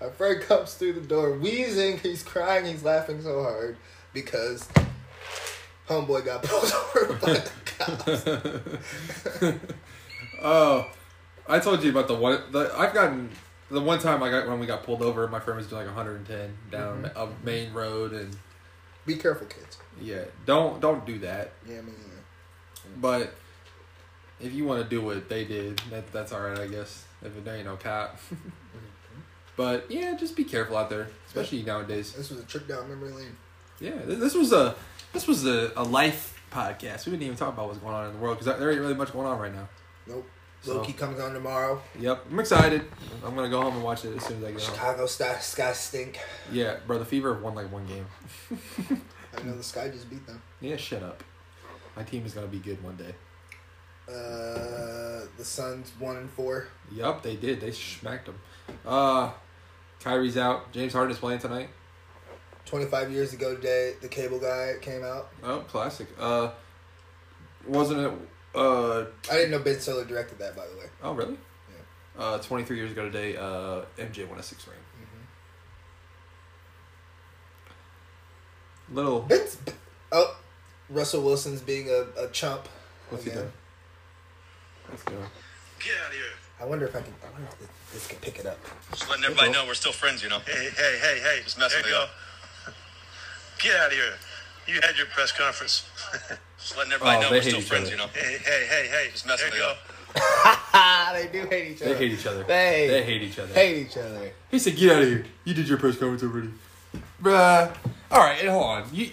Speaker 2: Our friend comes through the door, wheezing. He's crying. He's laughing so hard because homeboy got pulled over by the cops.
Speaker 1: Oh, I told you about the one. The I've gotten the one time I got when we got pulled over. My friend was doing like 110 down
Speaker 2: Mm-hmm.
Speaker 1: a main road, and
Speaker 2: Be careful, kids.
Speaker 1: yeah, don't don't do that.
Speaker 2: Yeah, I mean,
Speaker 1: But if you want to do what they did, that that's all right, I guess. If it ain't no cop. *laughs* but yeah, just be careful out there, especially nowadays.
Speaker 2: this was a trip down memory lane.
Speaker 1: Yeah, this was a this was a, a life podcast. We didn't even talk about what's going on in the world because there ain't really much going on right now.
Speaker 2: Nope.
Speaker 1: So-
Speaker 2: Loki comes on tomorrow.
Speaker 1: Yep, I'm excited. I'm gonna go home and watch it as soon as I get home.
Speaker 2: Chicago Sky, Sky stink.
Speaker 1: Yeah, bro, the Fever won like one game. *laughs*
Speaker 2: I know the Sky just beat them.
Speaker 1: Yeah, shut up. My team is gonna be good one day.
Speaker 2: Uh, the Suns one and four.
Speaker 1: Yup, they did. They smacked them. Uh, Kyrie's out. James Harden is playing tonight.
Speaker 2: Twenty five years ago today, the Cable Guy came out.
Speaker 1: Oh, classic. Uh, wasn't it? Uh,
Speaker 2: I didn't know Ben Stiller directed that, by the way.
Speaker 1: oh really? Yeah. Uh, 23 years ago today, uh, MJ won a six ring. Little.
Speaker 2: Ben's, oh, Russell Wilson's being a, a chump.
Speaker 1: What's he doing? What's he doing?
Speaker 3: Get out of here.
Speaker 2: I wonder if I can. I wonder if this, this can pick it up.
Speaker 3: Just letting everybody know we're still friends, you know. Hey, hey, hey, hey. Just messing with
Speaker 4: you
Speaker 3: you. Get out of here. You had your press conference. *laughs* Just letting everybody
Speaker 1: Oh,
Speaker 3: know we're still
Speaker 1: each
Speaker 3: friends, you know. Hey, hey, hey, hey. Just messing
Speaker 4: There
Speaker 3: with
Speaker 4: you
Speaker 3: you.
Speaker 4: go. *laughs*
Speaker 2: they do hate each other.
Speaker 1: They hate each other.
Speaker 2: They
Speaker 1: They hate each other.
Speaker 2: hate each other.
Speaker 1: He said, "Get out of here! You did your press conference already, bruh." All right, and hold on, you,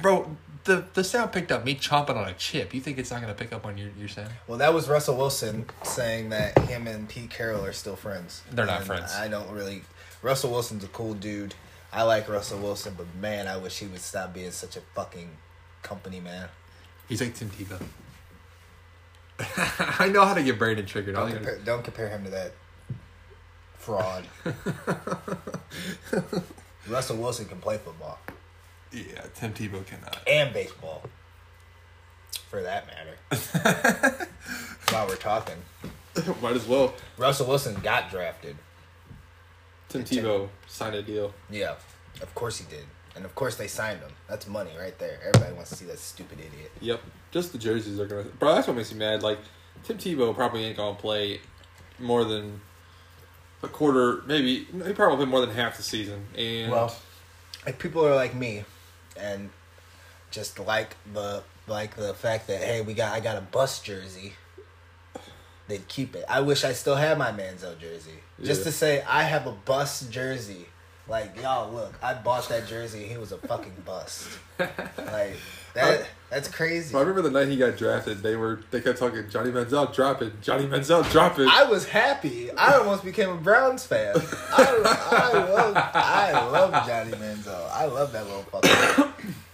Speaker 1: bro. The the sound picked up me chomping on a chip. You think it's not gonna pick up on your your sound?
Speaker 2: Well, that was Russell Wilson saying that him and Pete Carroll are still friends.
Speaker 1: They're not
Speaker 2: And
Speaker 1: friends.
Speaker 2: I don't really. Russell Wilson's a cool dude. I like Russell Wilson, but man, I wish he would stop being such a fucking company man.
Speaker 1: He's like Tim Tebow. *laughs* I know how to get Brandon triggered.
Speaker 2: Don't
Speaker 1: I'll get-
Speaker 2: don't compare him to that fraud. *laughs* Russell Wilson can play football
Speaker 1: yeah, Tim Tebow cannot.
Speaker 2: and baseball, for that matter. *laughs* While we're talking,
Speaker 1: Might as well.
Speaker 2: Russell Wilson got drafted.
Speaker 1: Tim Tebow signed a deal.
Speaker 2: Yeah, of course he did, and of course they signed him. That's money right there. Everybody wants to see that stupid idiot.
Speaker 1: Yep, just the jerseys are gonna. Bro, that's what makes me mad. Like Tim Tebow probably ain't gonna play more than a quarter, maybe. He probably play more than half the season. And
Speaker 2: Well, if people are like me, and just like the like the fact that hey, we got I got a bus jersey, they'd keep it. I wish I still had my Manziel jersey, just to say I have a bus jersey. Like y'all, look, I bought that jersey. And He was a fucking bust. *laughs* like that. That's crazy.
Speaker 1: I remember the night he got drafted. They were they kept talking Johnny Manziel drop it, Johnny Manziel drop it.
Speaker 2: I was happy. I almost became a Browns fan. I, I love I love Johnny Manziel. I love that little fucker.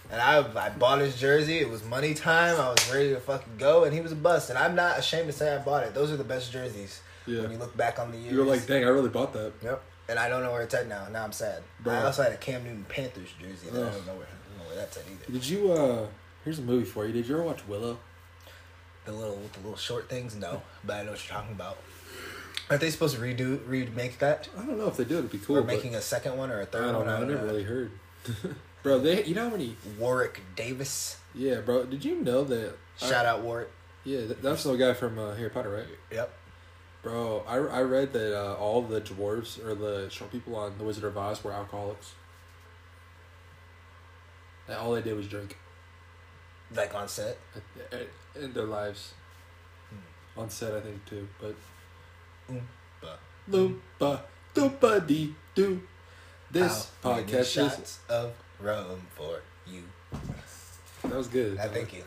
Speaker 2: And I I bought his jersey. It was money time. I was ready to fucking go, and he was a bust. And I'm not ashamed to say I bought it. Those are the best jerseys.
Speaker 1: Yeah.
Speaker 2: When you look back on the years.
Speaker 1: you're like, dang, I really bought that.
Speaker 2: Yep. And I don't know where it's at now. Now I'm sad.
Speaker 1: Bro.
Speaker 2: I also had a Cam Newton Panthers jersey. I don't know where I don't know where that's at either.
Speaker 1: Did you? uh Here's a movie for you. Did you ever watch Willow?
Speaker 2: The little the little short things, no. But I know what you're talking about. Aren't they supposed to redo remake that?
Speaker 1: I don't know if they do. It'd be cool.
Speaker 2: or making a second one or a third
Speaker 1: don't
Speaker 2: one?
Speaker 1: know. I never really heard. *laughs* bro, they you know how many?
Speaker 2: Warwick Davis.
Speaker 1: Yeah, bro. Did you know that?
Speaker 2: Shout out Warwick.
Speaker 1: Yeah, that's the guy from uh, Harry Potter, right?
Speaker 2: Yep.
Speaker 1: Bro, I, I read that uh, all the dwarves or the short people on The Wizard of Oz were alcoholics. And all they did was drink
Speaker 2: Like on set.
Speaker 1: in their lives. On set, I think, too. But.
Speaker 2: Oompa.
Speaker 1: Loompa, doompa dee doo. This
Speaker 2: many
Speaker 1: podcast is.
Speaker 2: shots of rum for you.
Speaker 1: That was good.
Speaker 2: I thank you.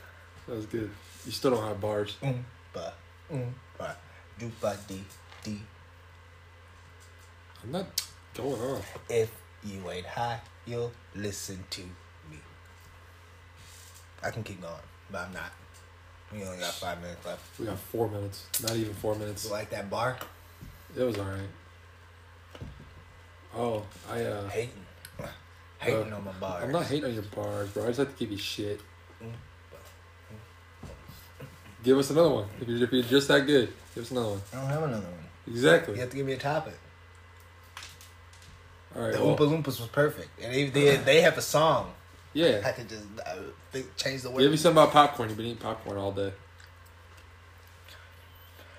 Speaker 1: That was good. You still don't have bars.
Speaker 2: Oompa. Oompa. Doopa dee dee.
Speaker 1: I'm not going on.
Speaker 2: If you ain't high, you'll listen to me. I can keep going, but I'm not. We only got five minutes left.
Speaker 1: We got four minutes. Not even four minutes.
Speaker 2: You like that bar?
Speaker 1: It was alright. Oh, I uh.
Speaker 2: Hating. Hating
Speaker 1: Uh,
Speaker 2: on my bars.
Speaker 1: I'm not hating on your bars, bro. I just have to give you shit. Give us another one. If you're, if you're just that good, give us another one.
Speaker 2: I don't have another one.
Speaker 1: Exactly.
Speaker 2: You have to give me a topic.
Speaker 1: All right.
Speaker 2: The
Speaker 1: well,
Speaker 2: Oompa Loompas was perfect, and they they, they have a song.
Speaker 1: Yeah.
Speaker 2: I could just think, change the word.
Speaker 1: Give me something about popcorn. You've been eating popcorn all day.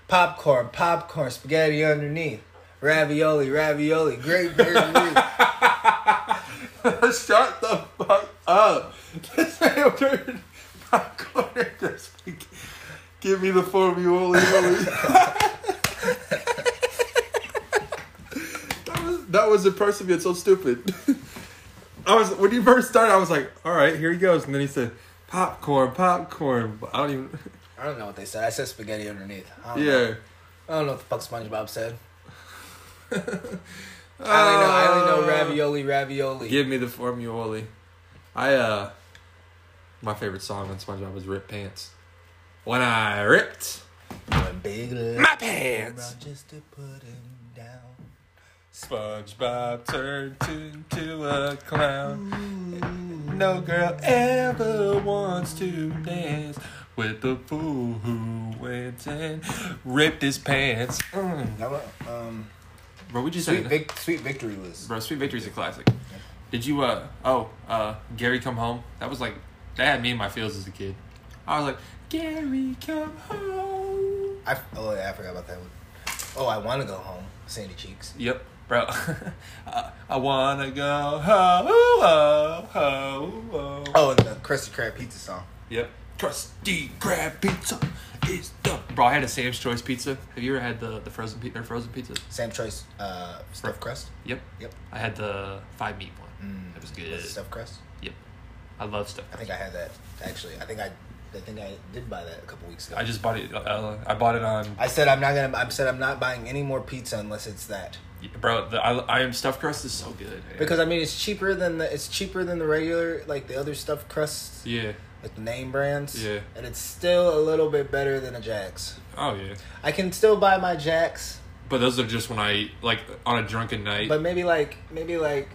Speaker 2: Popcorn, popcorn, spaghetti underneath, ravioli, ravioli, great beer. *laughs*
Speaker 1: Shut the fuck up. *laughs* This man ordered popcorn and just give me the formula. *laughs* that was that was impressive yet so stupid. *laughs* I was when he first started, I was like, all right, here he goes, and then he said popcorn, popcorn. I don't even.
Speaker 2: I don't know what they said. I said spaghetti underneath. I don't know.
Speaker 1: Yeah.
Speaker 2: I don't know what the fuck SpongeBob said. *laughs* I only know. I only know ravioli, ravioli.
Speaker 1: Give me the formula. I uh, my favorite song on SpongeBob was "Rip Pants." When I ripped
Speaker 2: One big
Speaker 1: my pants.
Speaker 2: around just to put him down.
Speaker 1: SpongeBob turned into a clown. No girl ever wants to dance with the fool who went and ripped his pants. Mm.
Speaker 2: Now, um,
Speaker 1: Bro, we just
Speaker 2: sweet,
Speaker 1: said,
Speaker 2: Vic- sweet victory was.
Speaker 1: bro, Sweet Victory's a classic. Did you uh oh uh Gary come home? That was like that had me in my feels as a kid. I was like Gary come home.
Speaker 2: I oh yeah, I forgot about that one. Oh, I want to go home. Sandy Cheeks.
Speaker 1: Yep, bro. *laughs* I, I wanna go home. Oh, oh, oh.
Speaker 2: Oh, and the Krusty Krab pizza song.
Speaker 1: Yep. Krusty Krab pizza is the bro. I had a Sam's Choice pizza. Have you ever had the the frozen pizza? Frozen pizza.
Speaker 2: Sam Choice uh, stuffed crust.
Speaker 1: Yep.
Speaker 2: Yep.
Speaker 1: I had the five meat one.
Speaker 2: Mm.
Speaker 1: It was
Speaker 2: Was
Speaker 1: good.
Speaker 2: it stuffed crust?
Speaker 1: Yep. I love stuff.
Speaker 2: I think I had that actually. I think I, I think I did buy that a couple weeks ago.
Speaker 1: I just bought it. Uh, I bought it on.
Speaker 2: I said I'm not gonna. I said I'm not buying any more pizza unless it's that.
Speaker 1: Bro, the I, I am stuffed crust is so good. man.
Speaker 2: Because I mean, it's cheaper than the it's cheaper than the regular like the other stuffed crusts,
Speaker 1: yeah.
Speaker 2: like the name brands.
Speaker 1: Yeah.
Speaker 2: And it's still a little bit better than a Jack's.
Speaker 1: Oh yeah.
Speaker 2: I can still buy my Jack's,
Speaker 1: But those are just when I eat, like on a drunken night.
Speaker 2: but maybe like maybe like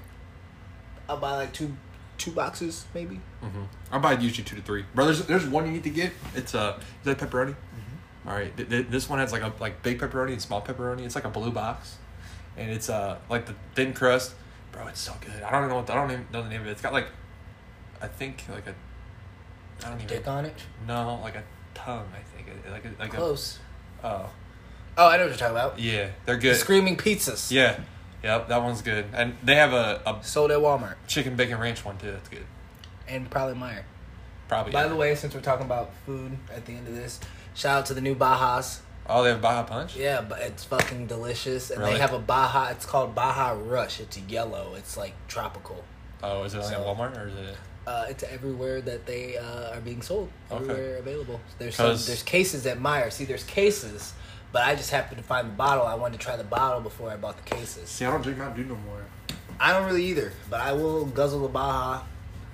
Speaker 2: I'll buy like two two boxes maybe.
Speaker 1: hmm I buy usually two to three. Bro, there's, there's one you need to get. It's uh, is that pepperoni?
Speaker 2: Mm-hmm.
Speaker 1: All right, th- th- this one has like a like big pepperoni and small pepperoni. It's like a blue box, and it's uh like the thin crust. Bro, it's so good. I don't know what I don't even know the name of it. It's got like, I think like a, I don't even
Speaker 2: Dick on it.
Speaker 1: no like a tongue. I think like a, like
Speaker 2: Close.
Speaker 1: a oh
Speaker 2: Oh, I know what you're talking about.
Speaker 1: yeah they're good.
Speaker 2: Screaming pizzas.
Speaker 1: Yeah, yep that one's good. And they have a, a
Speaker 2: Sold at Walmart
Speaker 1: chicken bacon ranch one too. That's good.
Speaker 2: and probably Meijer.
Speaker 1: Probably.
Speaker 2: By
Speaker 1: yeah.
Speaker 2: the way, since we're talking about food at the end of this, shout out to the new Bajas.
Speaker 1: oh they have Baja Punch.
Speaker 2: Yeah, but it's fucking delicious. And
Speaker 1: Really?
Speaker 2: they have a Baja. It's called Baja Rush. It's yellow. It's like tropical.
Speaker 1: Oh, is it only at Walmart or is it?
Speaker 2: Uh, it's everywhere that they uh, are being sold.
Speaker 1: Okay.
Speaker 2: Everywhere available. There's some, there's cases at Meijer. See, there's cases, but I just happened to find the bottle. I wanted to try the bottle before I bought the cases.
Speaker 1: See, I don't drink Mountain Dew no more.
Speaker 2: I don't really either, but I will guzzle the Baja.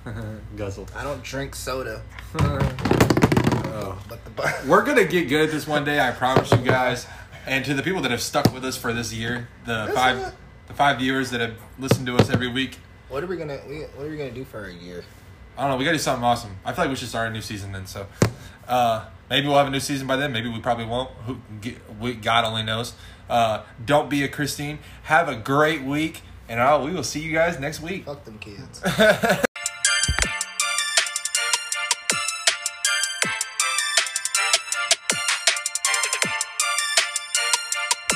Speaker 2: *laughs*
Speaker 1: Guzzle.
Speaker 2: I don't drink soda,
Speaker 1: oh. *laughs*
Speaker 2: but the Baja. *laughs*
Speaker 1: We're gonna get good at this one day. I promise you guys. And to the people that have stuck with us for this year, the five, the five viewers that have listened to us every week.
Speaker 2: What are we gonna we, What are we gonna do for a year?
Speaker 1: I don't know. We gotta do something awesome. I feel like we should start a new season then. So, uh, Maybe we'll have a new season by then. Maybe we probably won't. Who, we, God only knows. Uh, don't be a Christine. Have a great week, and uh, we will see you guys next week.
Speaker 2: Fuck them kids. *laughs*